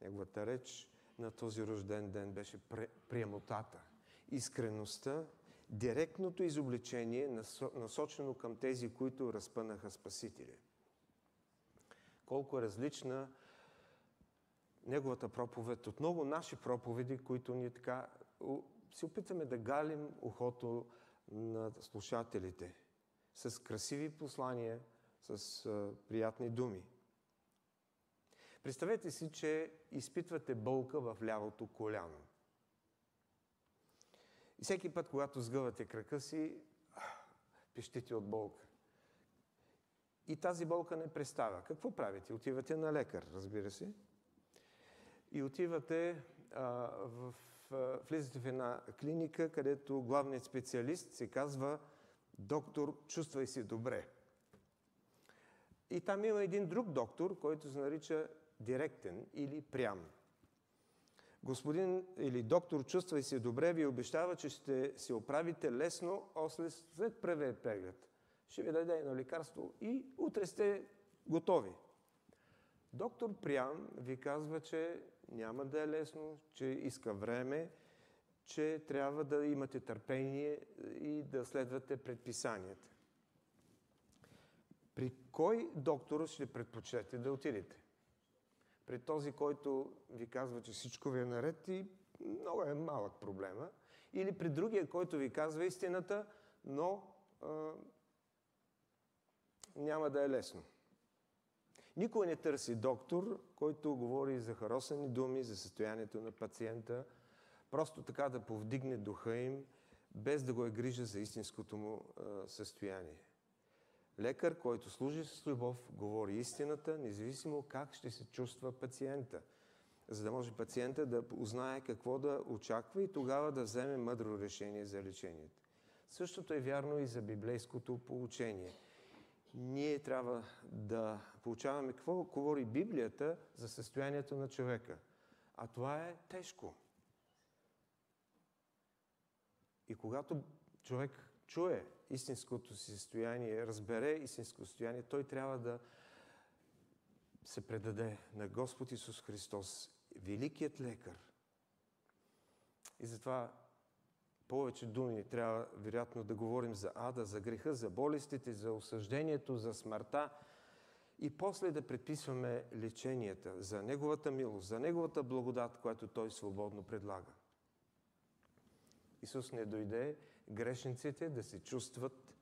S3: неговата реч на този рожден ден беше приемотата, искреността, директното изобличение, насочено към тези, които разпънаха Спасителя. Колко е различна неговата проповед от много наши проповеди, които ние така се опитваме да галим ухото на слушателите с красиви послания, с приятни думи. Представете си, че изпитвате болка в лявото коляно. И всеки път, когато сгъвате крака си, пищите от болка. И тази болка не престава. Какво правите? Отивате на лекар, разбира се. И отивате а, в, а, влизате в една клиника, където главният специалист се казва доктор, чувствай се добре. И там има един друг доктор, който се нарича директен или прям. Господин или доктор, чувствай се добре, ви обещава, че ще се оправите лесно след първия преглед. Ще ви даде едно лекарство и утре сте готови. Доктор Прям ви казва, че няма да е лесно, че иска време, че трябва да имате търпение и да следвате предписанията. При кой доктор ще предпочете да отидете? При този, който ви казва, че всичко ви е наред и много е малък проблема. Или при другия, който ви казва истината, но а, няма да е лесно. Никой не търси доктор, който говори за харосани думи, за състоянието на пациента, просто така да повдигне духа им, без да го е грижа за истинското му а, състояние. Лекар, който служи с любов, говори истината, независимо как ще се чувства пациента, за да може пациента да узнае какво да очаква и тогава да вземе мъдро решение за лечението. Същото е вярно и за библейското получение. Ние трябва да получаваме какво говори Библията за състоянието на човека. А това е тежко. И когато човек чуе истинското си състояние, разбере истинското състояние, той трябва да се предаде на Господ Исус Христос, великият лекар. И затова повече думи трябва, вероятно, да говорим за ада, за греха, за болестите, за осъждението, за смъртта и после да предписваме леченията за Неговата милост, за Неговата благодат, която Той свободно предлага. Исус не дойде грешниците да се чувстват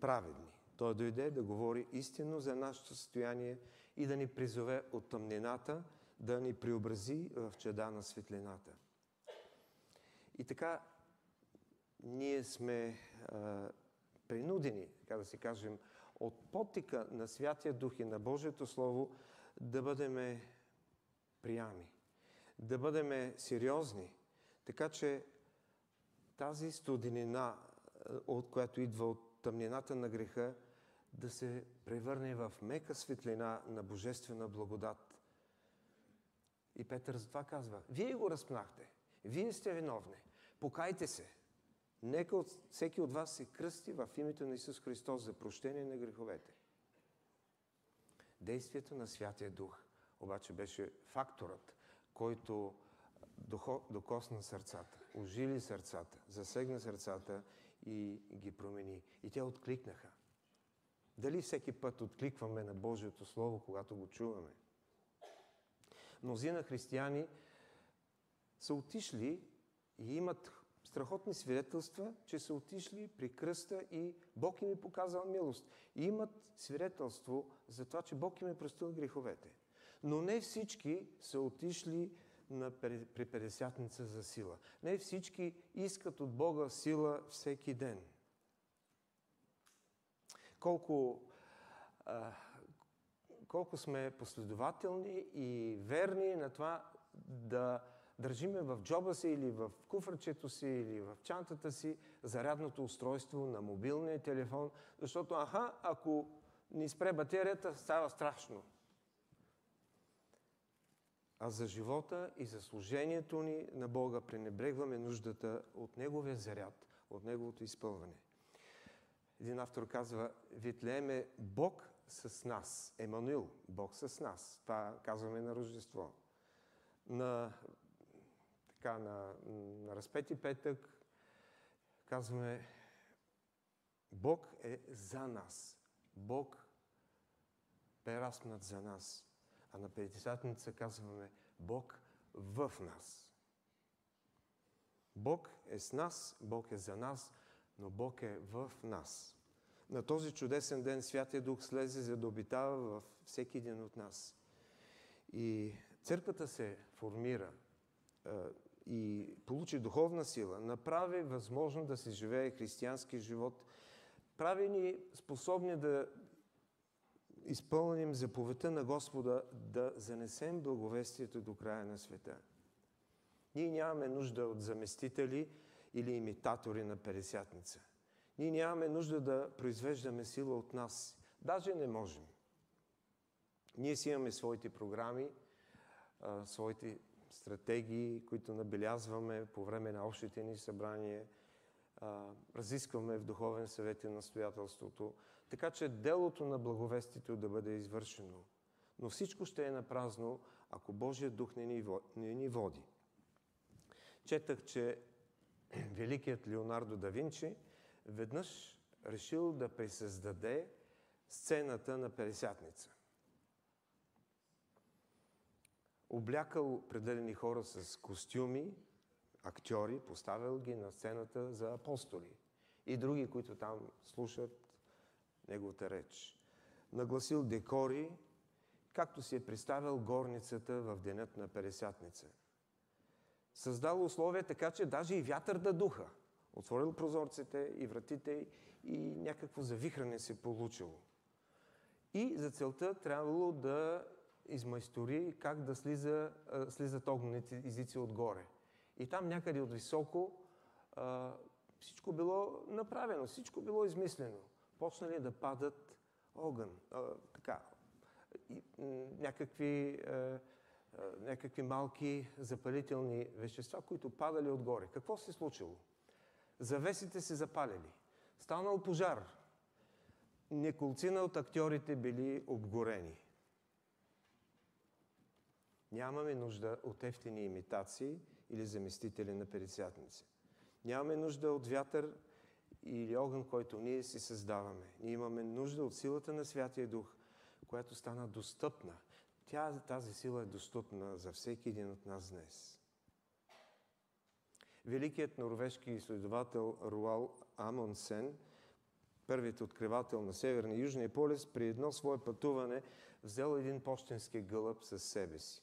S3: праведни. Той дойде да говори истинно за нашето състояние и да ни призове от тъмнината, да ни преобрази в чеда на светлината. И така, ние сме а, принудени, така да си кажем, от потика на Святия Дух и на Божието Слово да бъдем приями, да бъдем сериозни, така че тази студенина, е, от която идва от тъмнината на греха, да се превърне в мека светлина на божествена благодат. И Петър затова казва, вие го разпнахте, вие сте виновни, покайте се. Нека от, всеки от вас се кръсти в името на Исус Христос за прощение на греховете. Действието на Святия Дух обаче беше факторът, който докосна сърцата, ожили сърцата, засегна сърцата и ги промени. И те откликнаха. Дали всеки път откликваме на Божието Слово, когато го чуваме? Мнозина християни са отишли и имат страхотни свидетелства, че са отишли при кръста и Бог им е показал милост. И имат свидетелство за това, че Бог им е простил греховете. Но не всички са отишли на, при Педесятница за сила. Не всички искат от Бога сила всеки ден. Колко а, колко сме последователни и верни на това да държиме в джоба си или в куфърчето си или в чантата си зарядното устройство на мобилния телефон, защото аха, ако ни спре батерията, става страшно. А за живота и за служението ни на Бога пренебрегваме нуждата от Неговия заряд, от Неговото изпълване. Един автор казва, Витлеем е Бог с нас. Емануил, Бог с нас. Това казваме на Рождество. На, така, на, на разпети петък казваме, Бог е за нас. Бог бе разпнат за нас. А на Петидесятница казваме Бог в нас. Бог е с нас, Бог е за нас, но Бог е в нас. На този чудесен ден Святия Дух слезе за да обитава във всеки един от нас. И църквата се формира и получи духовна сила, направи възможно да се живее християнски живот, прави ни способни да изпълним заповедта на Господа да занесем благовестието до края на света. Ние нямаме нужда от заместители или имитатори на Пересятница. Ние нямаме нужда да произвеждаме сила от нас. Даже не можем. Ние си имаме своите програми, своите стратегии, които набелязваме по време на общите ни събрания, разискваме в Духовен съвет и настоятелството, така че делото на благовестието да бъде извършено. Но всичко ще е напразно, ако Божия дух не ни, не ни води. Четах, че великият Леонардо да Винчи веднъж решил да пресъздаде сцената на Пересятница. Облякал определени хора с костюми, актьори, поставил ги на сцената за апостоли и други, които там слушат неговата реч. Нагласил декори, както си е представил горницата в денят на Пересятница. Създал условия така, че даже и вятър да духа. Отворил прозорците и вратите и някакво завихране се получило. И за целта трябвало да измайстори как да слиза, слизат огнените езици отгоре. И там някъде от високо всичко било направено, всичко било измислено почнали да падат огън, а, така, и, някакви, а, а, някакви малки запалителни вещества, които падали отгоре. Какво се случило? Завесите се запалили. Станал пожар. Неколцина от актьорите били обгорени. Нямаме нужда от ефтини имитации или заместители на пересятници. Нямаме нужда от вятър или огън, който ние си създаваме. Ние имаме нужда от силата на Святия Дух, която стана достъпна. Тя, тази сила е достъпна за всеки един от нас днес. Великият норвежки изследовател Руал Амонсен, първият откривател на Северния и Южния полюс, при едно свое пътуване взел един почтенски гълъб със себе си.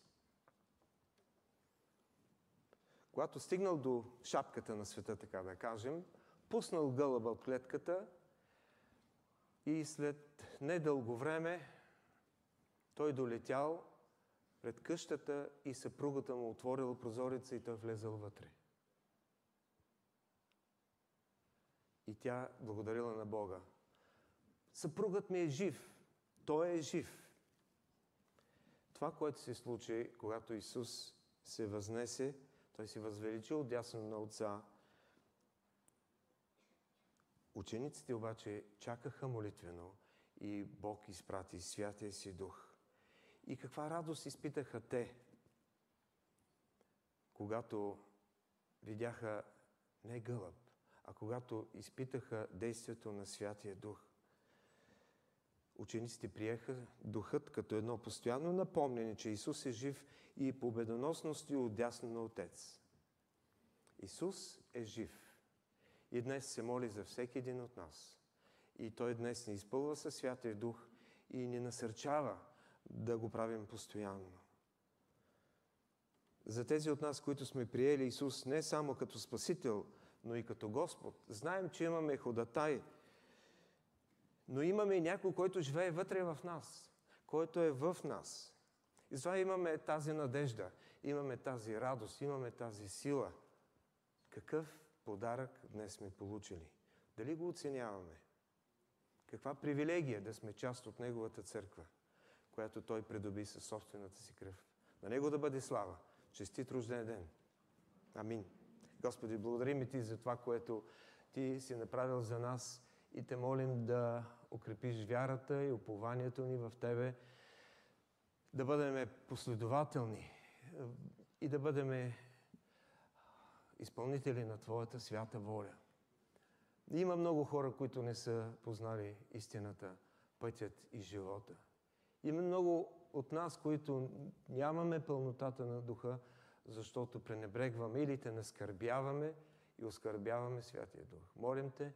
S3: Когато стигнал до шапката на света, така да кажем, пуснал гълъба от клетката и след недълго време той долетял пред къщата и съпругата му отворила прозореца и той влезал вътре. И тя благодарила на Бога. Съпругът ми е жив. Той е жив. Това, което се случи, когато Исус се възнесе, той се възвеличил дясно на Отца Учениците обаче чакаха молитвено и Бог изпрати Святия си Дух. И каква радост изпитаха те, когато видяха не гълъб, а когато изпитаха действието на Святия Дух. Учениците приеха Духът като едно постоянно напомнение, че Исус е жив и победоносно стои отдясно на Отец. Исус е жив. И днес се моли за всеки един от нас. И Той днес ни изпълва със Святия Дух и ни насърчава да го правим постоянно. За тези от нас, които сме приели Исус не само като Спасител, но и като Господ, знаем, че имаме ходатай, но имаме и някой, който живее вътре в нас,
S4: който е в нас. И затова имаме тази надежда, имаме тази радост, имаме тази сила. Какъв подарък днес сме получили? Дали го оценяваме? Каква привилегия да сме част от Неговата църква, която Той придоби със собствената си кръв. На Него да бъде слава. Честит рожден ден! Амин. Господи, благодарим и Ти за това, което Ти си направил за нас и те молим да укрепиш вярата и упованието ни в Тебе, да бъдем последователни и да бъдем изпълнители на Твоята свята воля. Има много хора, които не са познали истината, пътят и живота. Има много от нас, които нямаме пълнотата на духа, защото пренебрегваме или те наскърбяваме и оскърбяваме Святия Дух. Молим те,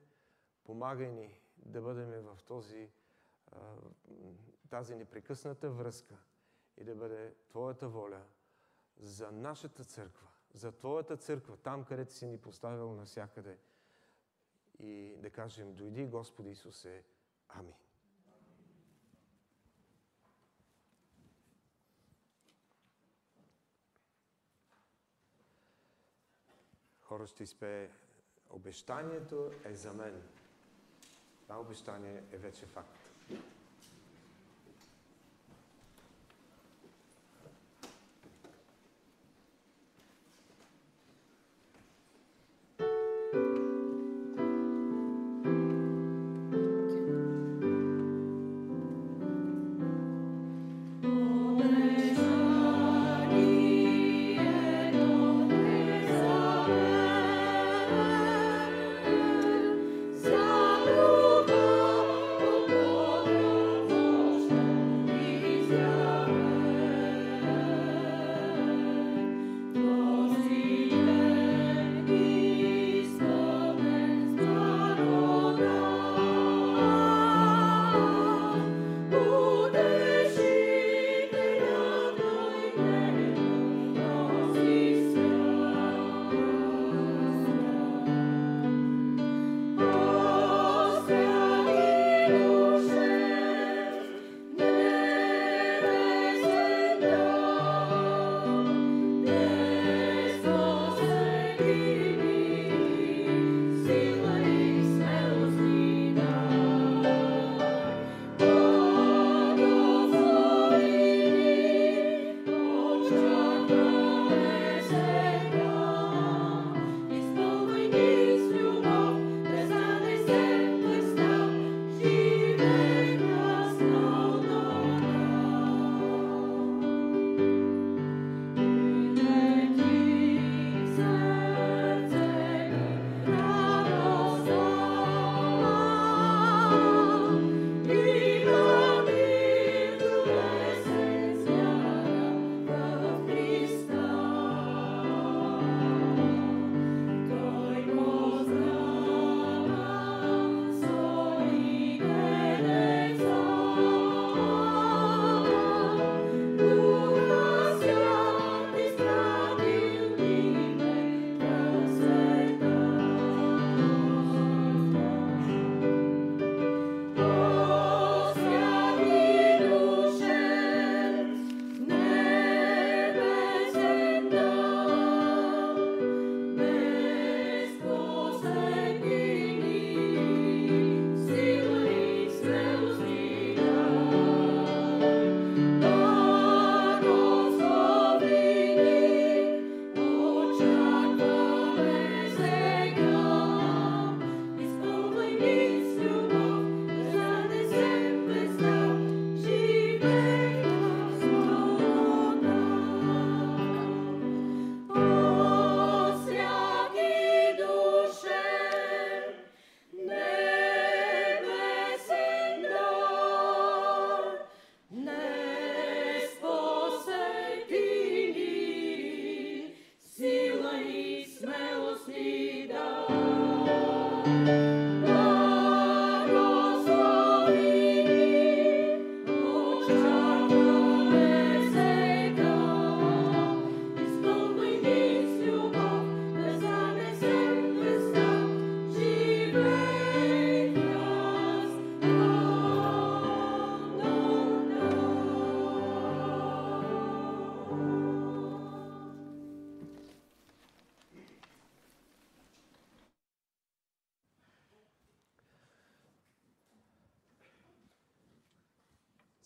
S4: помагай ни да бъдем в този, тази непрекъсната връзка и да бъде Твоята воля за нашата църква, за Твоята църква, там, където си ни поставил навсякъде. И да кажем, дойди Господи Исусе. Амин. Хора ще изпее Обещанието е за мен. Това обещание е вече факт.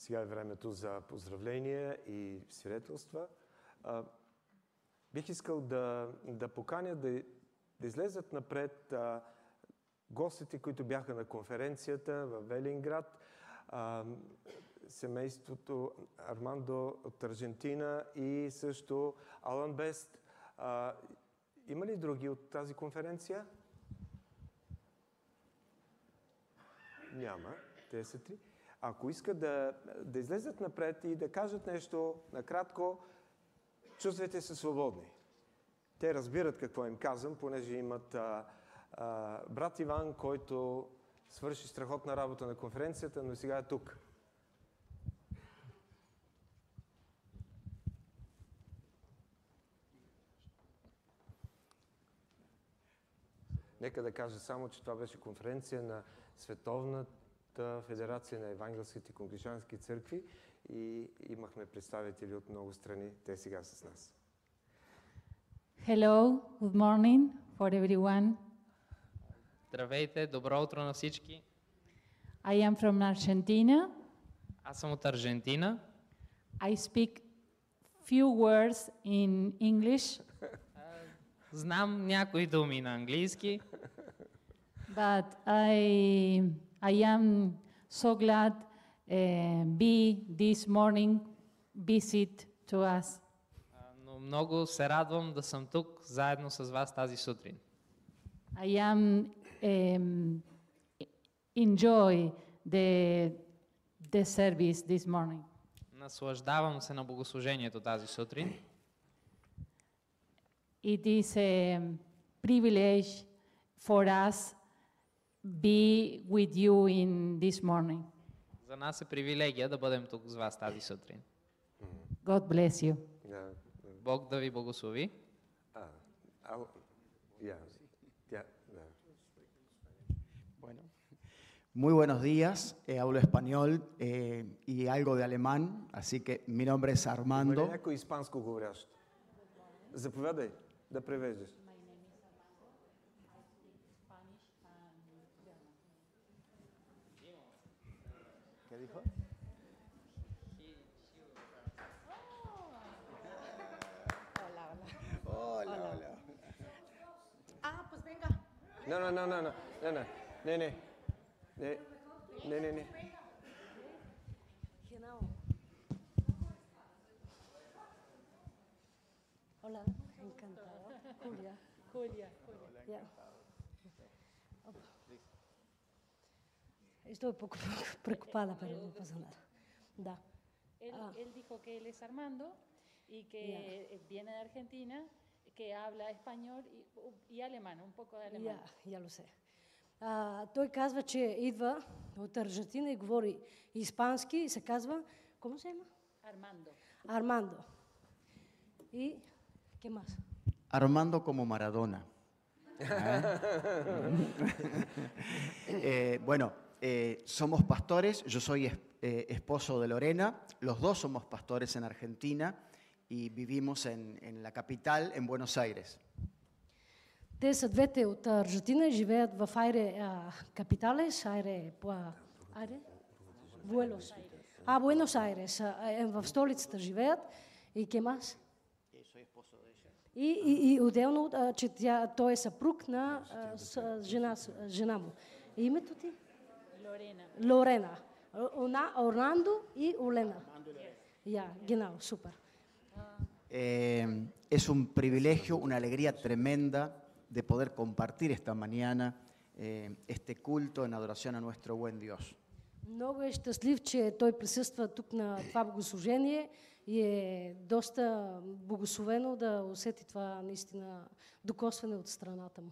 S3: Сега е времето за поздравления и свидетелства. А, бих искал да, да поканя да, да излезат напред а, гостите, които бяха на конференцията в Велинград, а, семейството Армандо от Аржентина и също Алан Бест. А, има ли други от тази конференция? Няма. Те са три. Ако искат да, да излезат напред и да кажат нещо накратко, чувствайте се свободни. Те разбират какво им казвам, понеже имат а, а, брат Иван, който свърши страхотна работа на конференцията, но сега е тук. Нека да кажа само, че това беше конференция на Световната федерация на евангелските конгрешански църкви и имахме представители от много страни. Те сега са с нас.
S5: Hello, good morning for everyone.
S6: Здравейте, добро утро на всички.
S5: I am from Argentina.
S6: Аз съм от Аржентина.
S5: I speak few words in English,
S6: Знам някои думи на английски,
S5: but I I am so glad uh, be this morning visit to us.
S6: а, но много се радвам да съм тук заедно с вас тази сутрин.
S5: I am um, enjoy the the service this morning.
S6: Наслаждавам се на богослужението тази сутрин.
S5: It is a privilege for us be with you in this morning.
S6: За нас е привилегия да бъдем тук с вас тази сутрин.
S5: God bless you.
S3: Да,
S6: Бог да ви благослови.
S3: а, ау, я, тя, да.
S7: Bueno, muy buenos días. Eh, hablo español eh, y algo de alemán, así que mi nombre es
S3: Има ли
S7: Armando.
S3: някой испанско говорящ? Заповядай да превеждаш.
S7: Hola, hola. Hola.
S8: Ah, pues venga.
S3: No, no, no, no, no, no, no. Nene. Nene, nene.
S8: Genau. Hola, encantada. Julia. Julia, Julia. Yeah. Estoy un poco preocupada, pero no pasa nada. Da.
S5: Él,
S8: Ah.
S5: él dijo que él es Armando y que
S8: Ya.
S5: eh, viene de Argentina, que habla español y, y alemán, un poco de alemán.
S8: Я, я lo sé. А, той казва, че идва от Аржентина и говори испански и се казва, ¿cómo se llama?
S5: Armando.
S8: Армандо. И, ¿qué más?
S7: Armando como Maradona. ¿Eh? Eh, bueno, eh, somos pastores, yo soy es- eh, esposo de Lorena, los dos somos pastores en Argentina y vivimos en, en la capital, en Buenos Aires.
S8: Те са двете от Аржентина и живеят в Айре а, Капиталес, Айре, по, Айре? Буелос. А, Буенос Айрес. а, е, В столицата живеят. И кемас? И, и, и отделно, а, че тя, той е съпруг на а, с, жена, с- жена му. Името ти?
S5: Lorena.
S8: Она, Орландо и Олена. Я, генал, супер.
S7: Eh, es un privilegio, una alegría tremenda de poder compartir esta mañana eh, este culto en adoración a nuestro buen Dios.
S8: Много е щастлив, че той присъства тук на това богослужение и е доста благословено да усети това наистина докосване от страната му.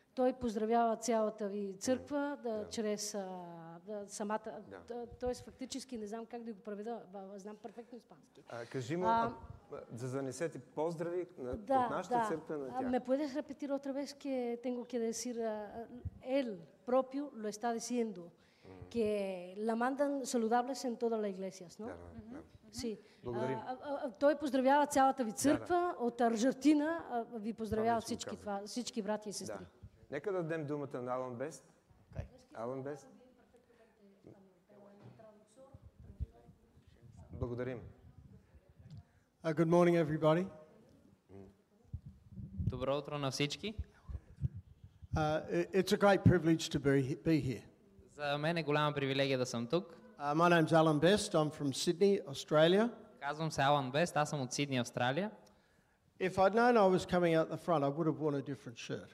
S8: той поздравява цялата ви църква, да, чрез а, да, самата...
S3: Да.
S8: Да. Тоест, фактически не знам как да го преведа, а, знам перфектно испански.
S3: А, кажи му,
S8: А,
S3: а, да занесете поздрави на,
S8: Да,
S3: от нашата
S8: да.
S3: църква на тях.
S8: ¿Me puedes repetir otra vez que tengo que decir? él propio lo está diciendo, que la mandan saludables en todas las iglesias, ¿no?
S3: Да, да, да.
S8: Sí.
S3: Благодарим.
S8: А, а, а, той поздравява цялата ви църква, от Аржентина а, ви поздравяват
S3: вече го
S8: всички, това, всички брати и сестри.
S3: Да. Нека да дадем думата на Алан Бест. Алан Бест. Благодарим.
S9: Uh, good morning, everybody.
S6: Добро утро на всички.
S9: Uh, i- it's a great privilege to be, be here.
S6: За мен е голяма привилегия да съм тук.
S9: Uh, my name's Alan Best. I'm from Sydney, Australia.
S6: Казвам се Алан Бест, аз съм от Сидни, Австралия.
S9: If I'd known I was coming out the front, I would have worn a different shirt.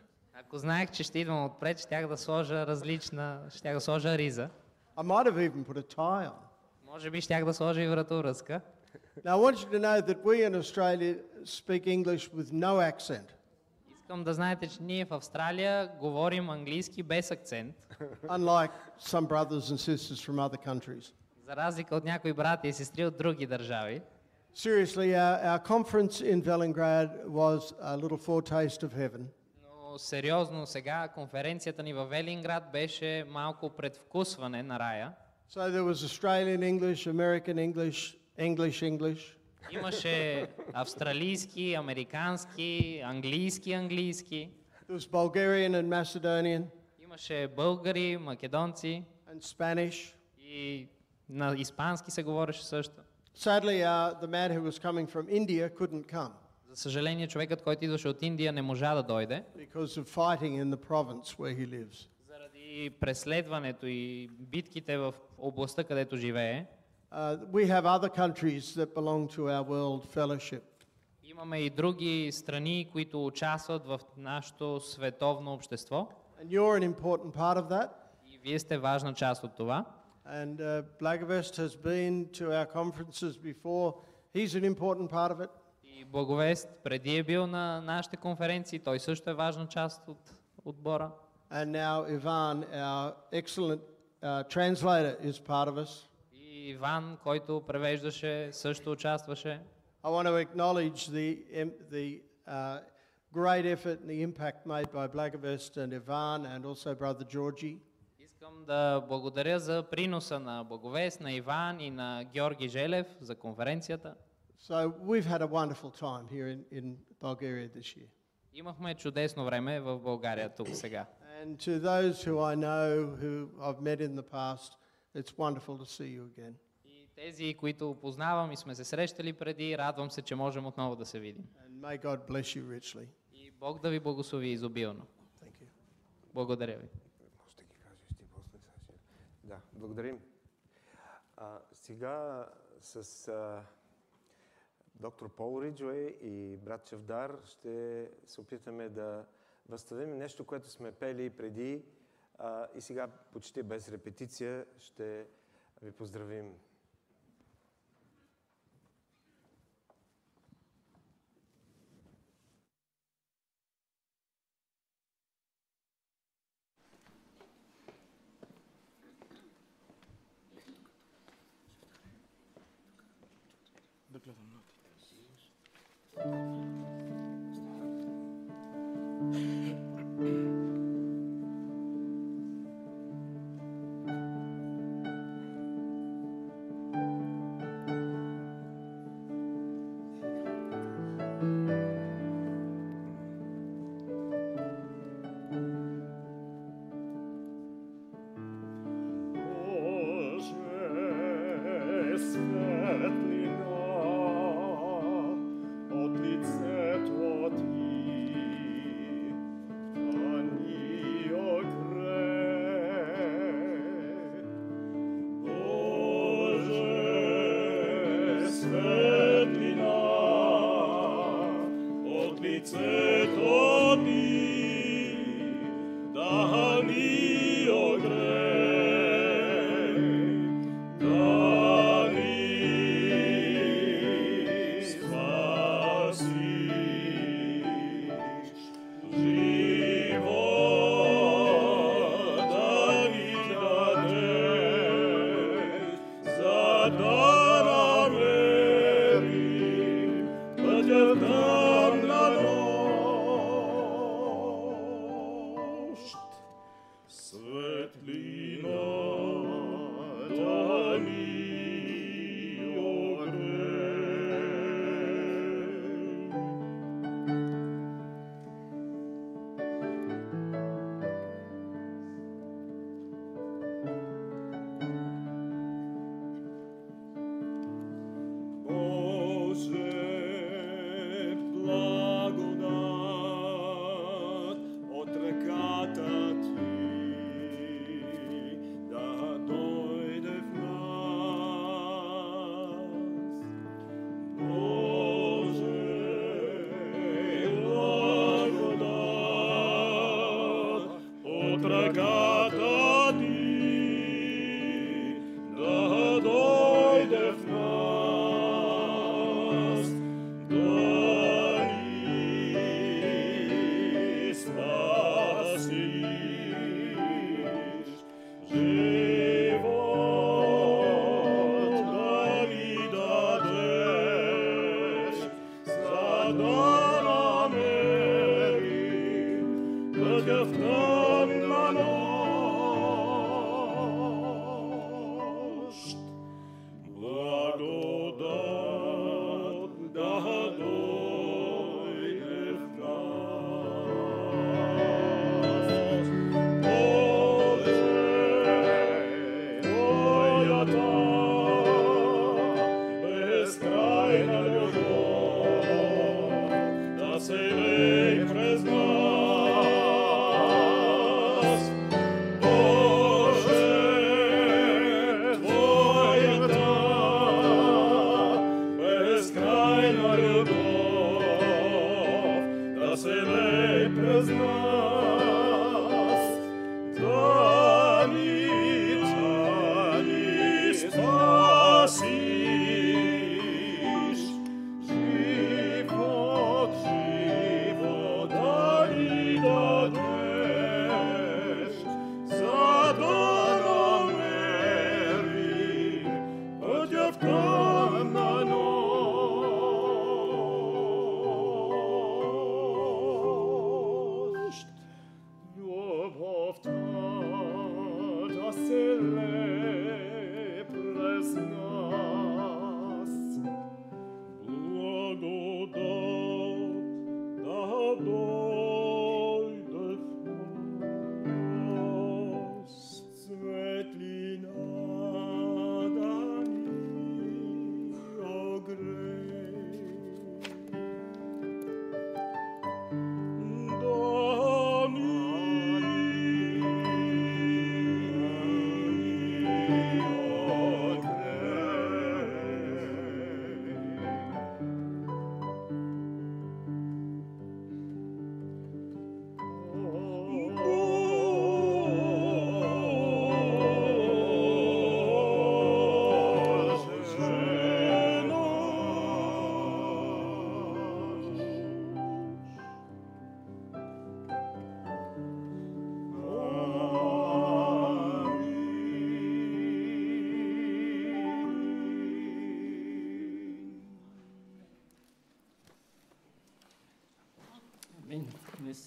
S6: Ако знаех, че ще идвам отпред, щях да сложа различна, щях да сложа риза.
S9: I might have even put a tie on.
S6: Може би щях да сложа и вратовръзка.
S9: Now, I want you to know that we in Australia speak English with no accent,
S6: Искам да знаете, че ние в Австралия говорим английски без акцент,
S9: unlike some brothers and sisters from other countries.
S6: за разлика от някои брати и сестри от други държави.
S9: Seriously, our, our conference in Velingrad was a little foretaste of heaven.
S6: Но сериозно сега конференцията ни във Велинград беше малко предвкусване на рая.
S9: So there was Australian English, American English, English English.
S6: Имаше австралийски, американски, английски, английски.
S9: There was Bulgarian and Macedonian
S6: Имаше българи, македонци
S9: and Spanish.
S6: и на испански се говореше също.
S9: Sadly, uh, the man who was coming from India couldn't come
S6: За съжаление, човекът, който идваше от Индия, не можа да дойде.
S9: because of fighting in the province where he lives.
S6: Заради преследването и битките в областта, където живее.
S9: Uh, we have other countries that belong to our world fellowship.
S6: Имаме и други страни, които участват в нашето световно общество.
S9: And you're an important part of that.
S6: И вие сте важна част от това.
S9: And uh, Blagavest has been to our conferences before. He's an important part of it.
S6: И Благовест преди е бил на нашите конференции, той също е важна част от отбора.
S9: And now Ivan, our excellent uh, translator, is part of us.
S6: И Иван, който превеждаше, също участваше.
S9: I want to acknowledge the, the uh, great effort and the impact made by Blagavest and Ivan and also Brother Georgie.
S6: Искам да благодаря за приноса на Благовест, на Иван и на Георги Желев за конференцията.
S9: So we've had a wonderful time here in, in Bulgaria this year.
S6: Имахме чудесно време в България тук сега.
S9: And to those who I know who I've met in the past, it's wonderful to see you again.
S6: И тези, които познавам и сме се срещали преди, радвам се, че можем отново да се видим.
S9: And may God bless you richly.
S6: И Бог да ви благослови изобилно.
S9: Thank you.
S6: Благодаря ви.
S3: Може да ги кажеш ти после, Саши. Да, благодарим. А, сега с а, доктор Пол Риджуей и брат Чавдар ще се опитаме да възстановим нещо, което сме пели преди а, и сега почти без репетиция ще ви поздравим.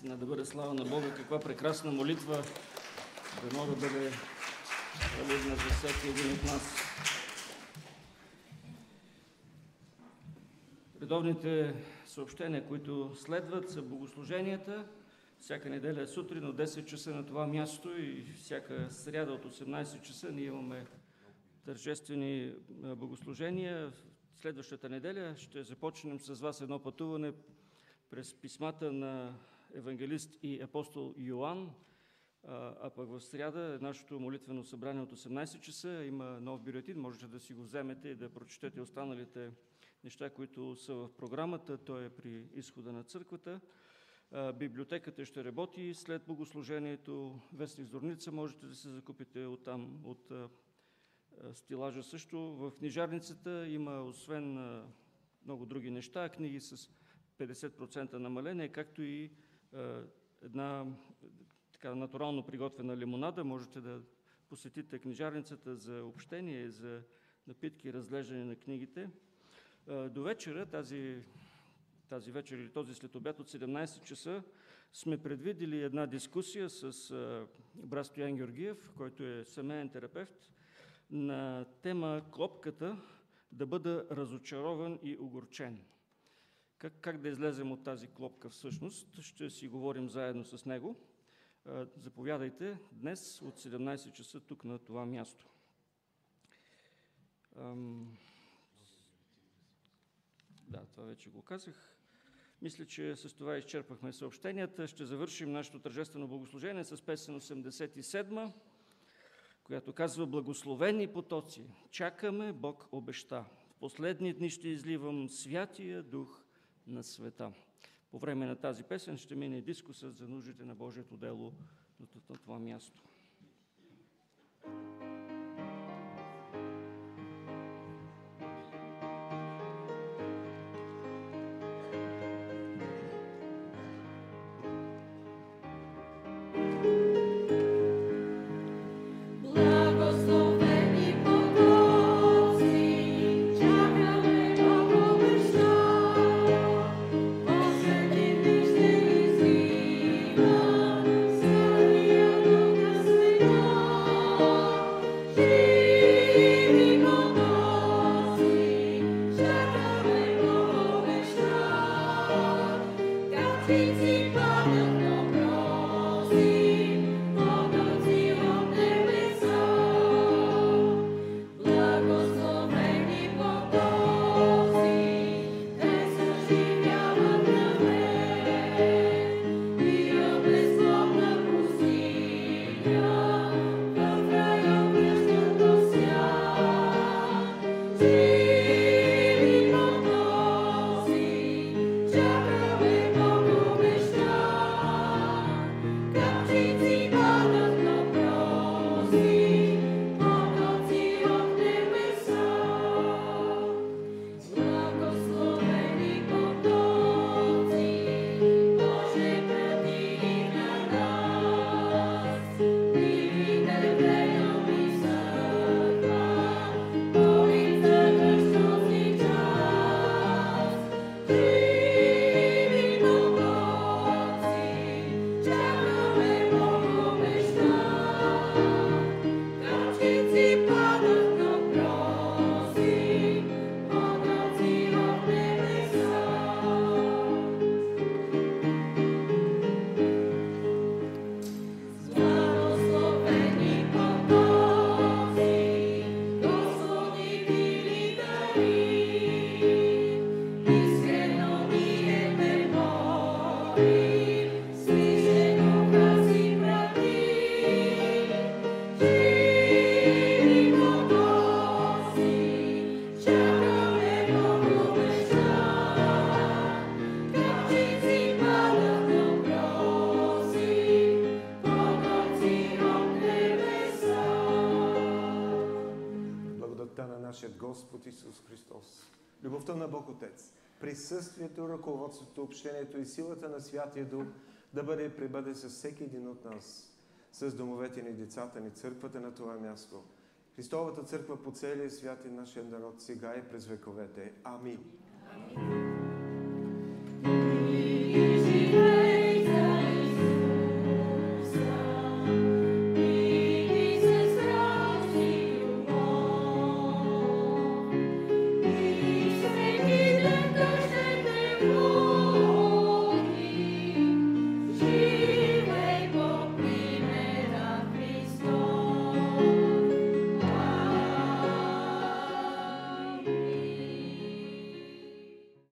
S1: Наистина да бъде слава на Бога. Каква прекрасна молитва да мога да бъде валидна за всеки един от нас. Редовните съобщения, които следват, са богослуженията. Всяка неделя сутрин от 10 часа на това място и всяка сряда от 18 часа ние имаме тържествени богослужения. Следващата неделя ще започнем с вас едно пътуване през писмата на евангелист и апостол Йоанн, а, пък в сряда е нашето молитвено събрание от 18 часа. Има нов бюлетин, можете да си го вземете и да прочетете останалите неща, които са в програмата. Той е при изхода на църквата. Библиотеката ще работи след богослужението. Вестник Зорница можете да се закупите от а, а, стилажа също. В книжарницата има, освен много други неща, книги с 50% намаление, както и една така натурално приготвена лимонада. Можете да посетите книжарницата за общение, за напитки и разглеждане на книгите. А, До вечера, тази, тази вечер или този след обяд от 17 часа,
S4: сме предвидили една дискусия с а, брат Стоян Георгиев, който е семейен терапевт, на тема клопката да бъда разочарован и огорчен. Как, как да излезем от тази клопка всъщност? Ще си говорим заедно с него. Заповядайте днес от 17 часа тук на това място. Да, това вече го казах. Мисля, че с това изчерпахме съобщенията. Ще завършим нашето тържествено богослужение с песен 87, която казва Благословени потоци, чакаме, Бог обеща. В последни дни ще изливам святия дух на света. По време на тази песен ще мине дискусът за нуждите на Божието дело на това място.
S3: Любовта на Бог Отец, присъствието, ръководството, общението и силата на Святия Дух да бъде и пребъде с всеки един от нас, с домовете ни, децата ни, църквата на това място. Христовата църква по целия свят и нашия народ сега и през вековете. Амин.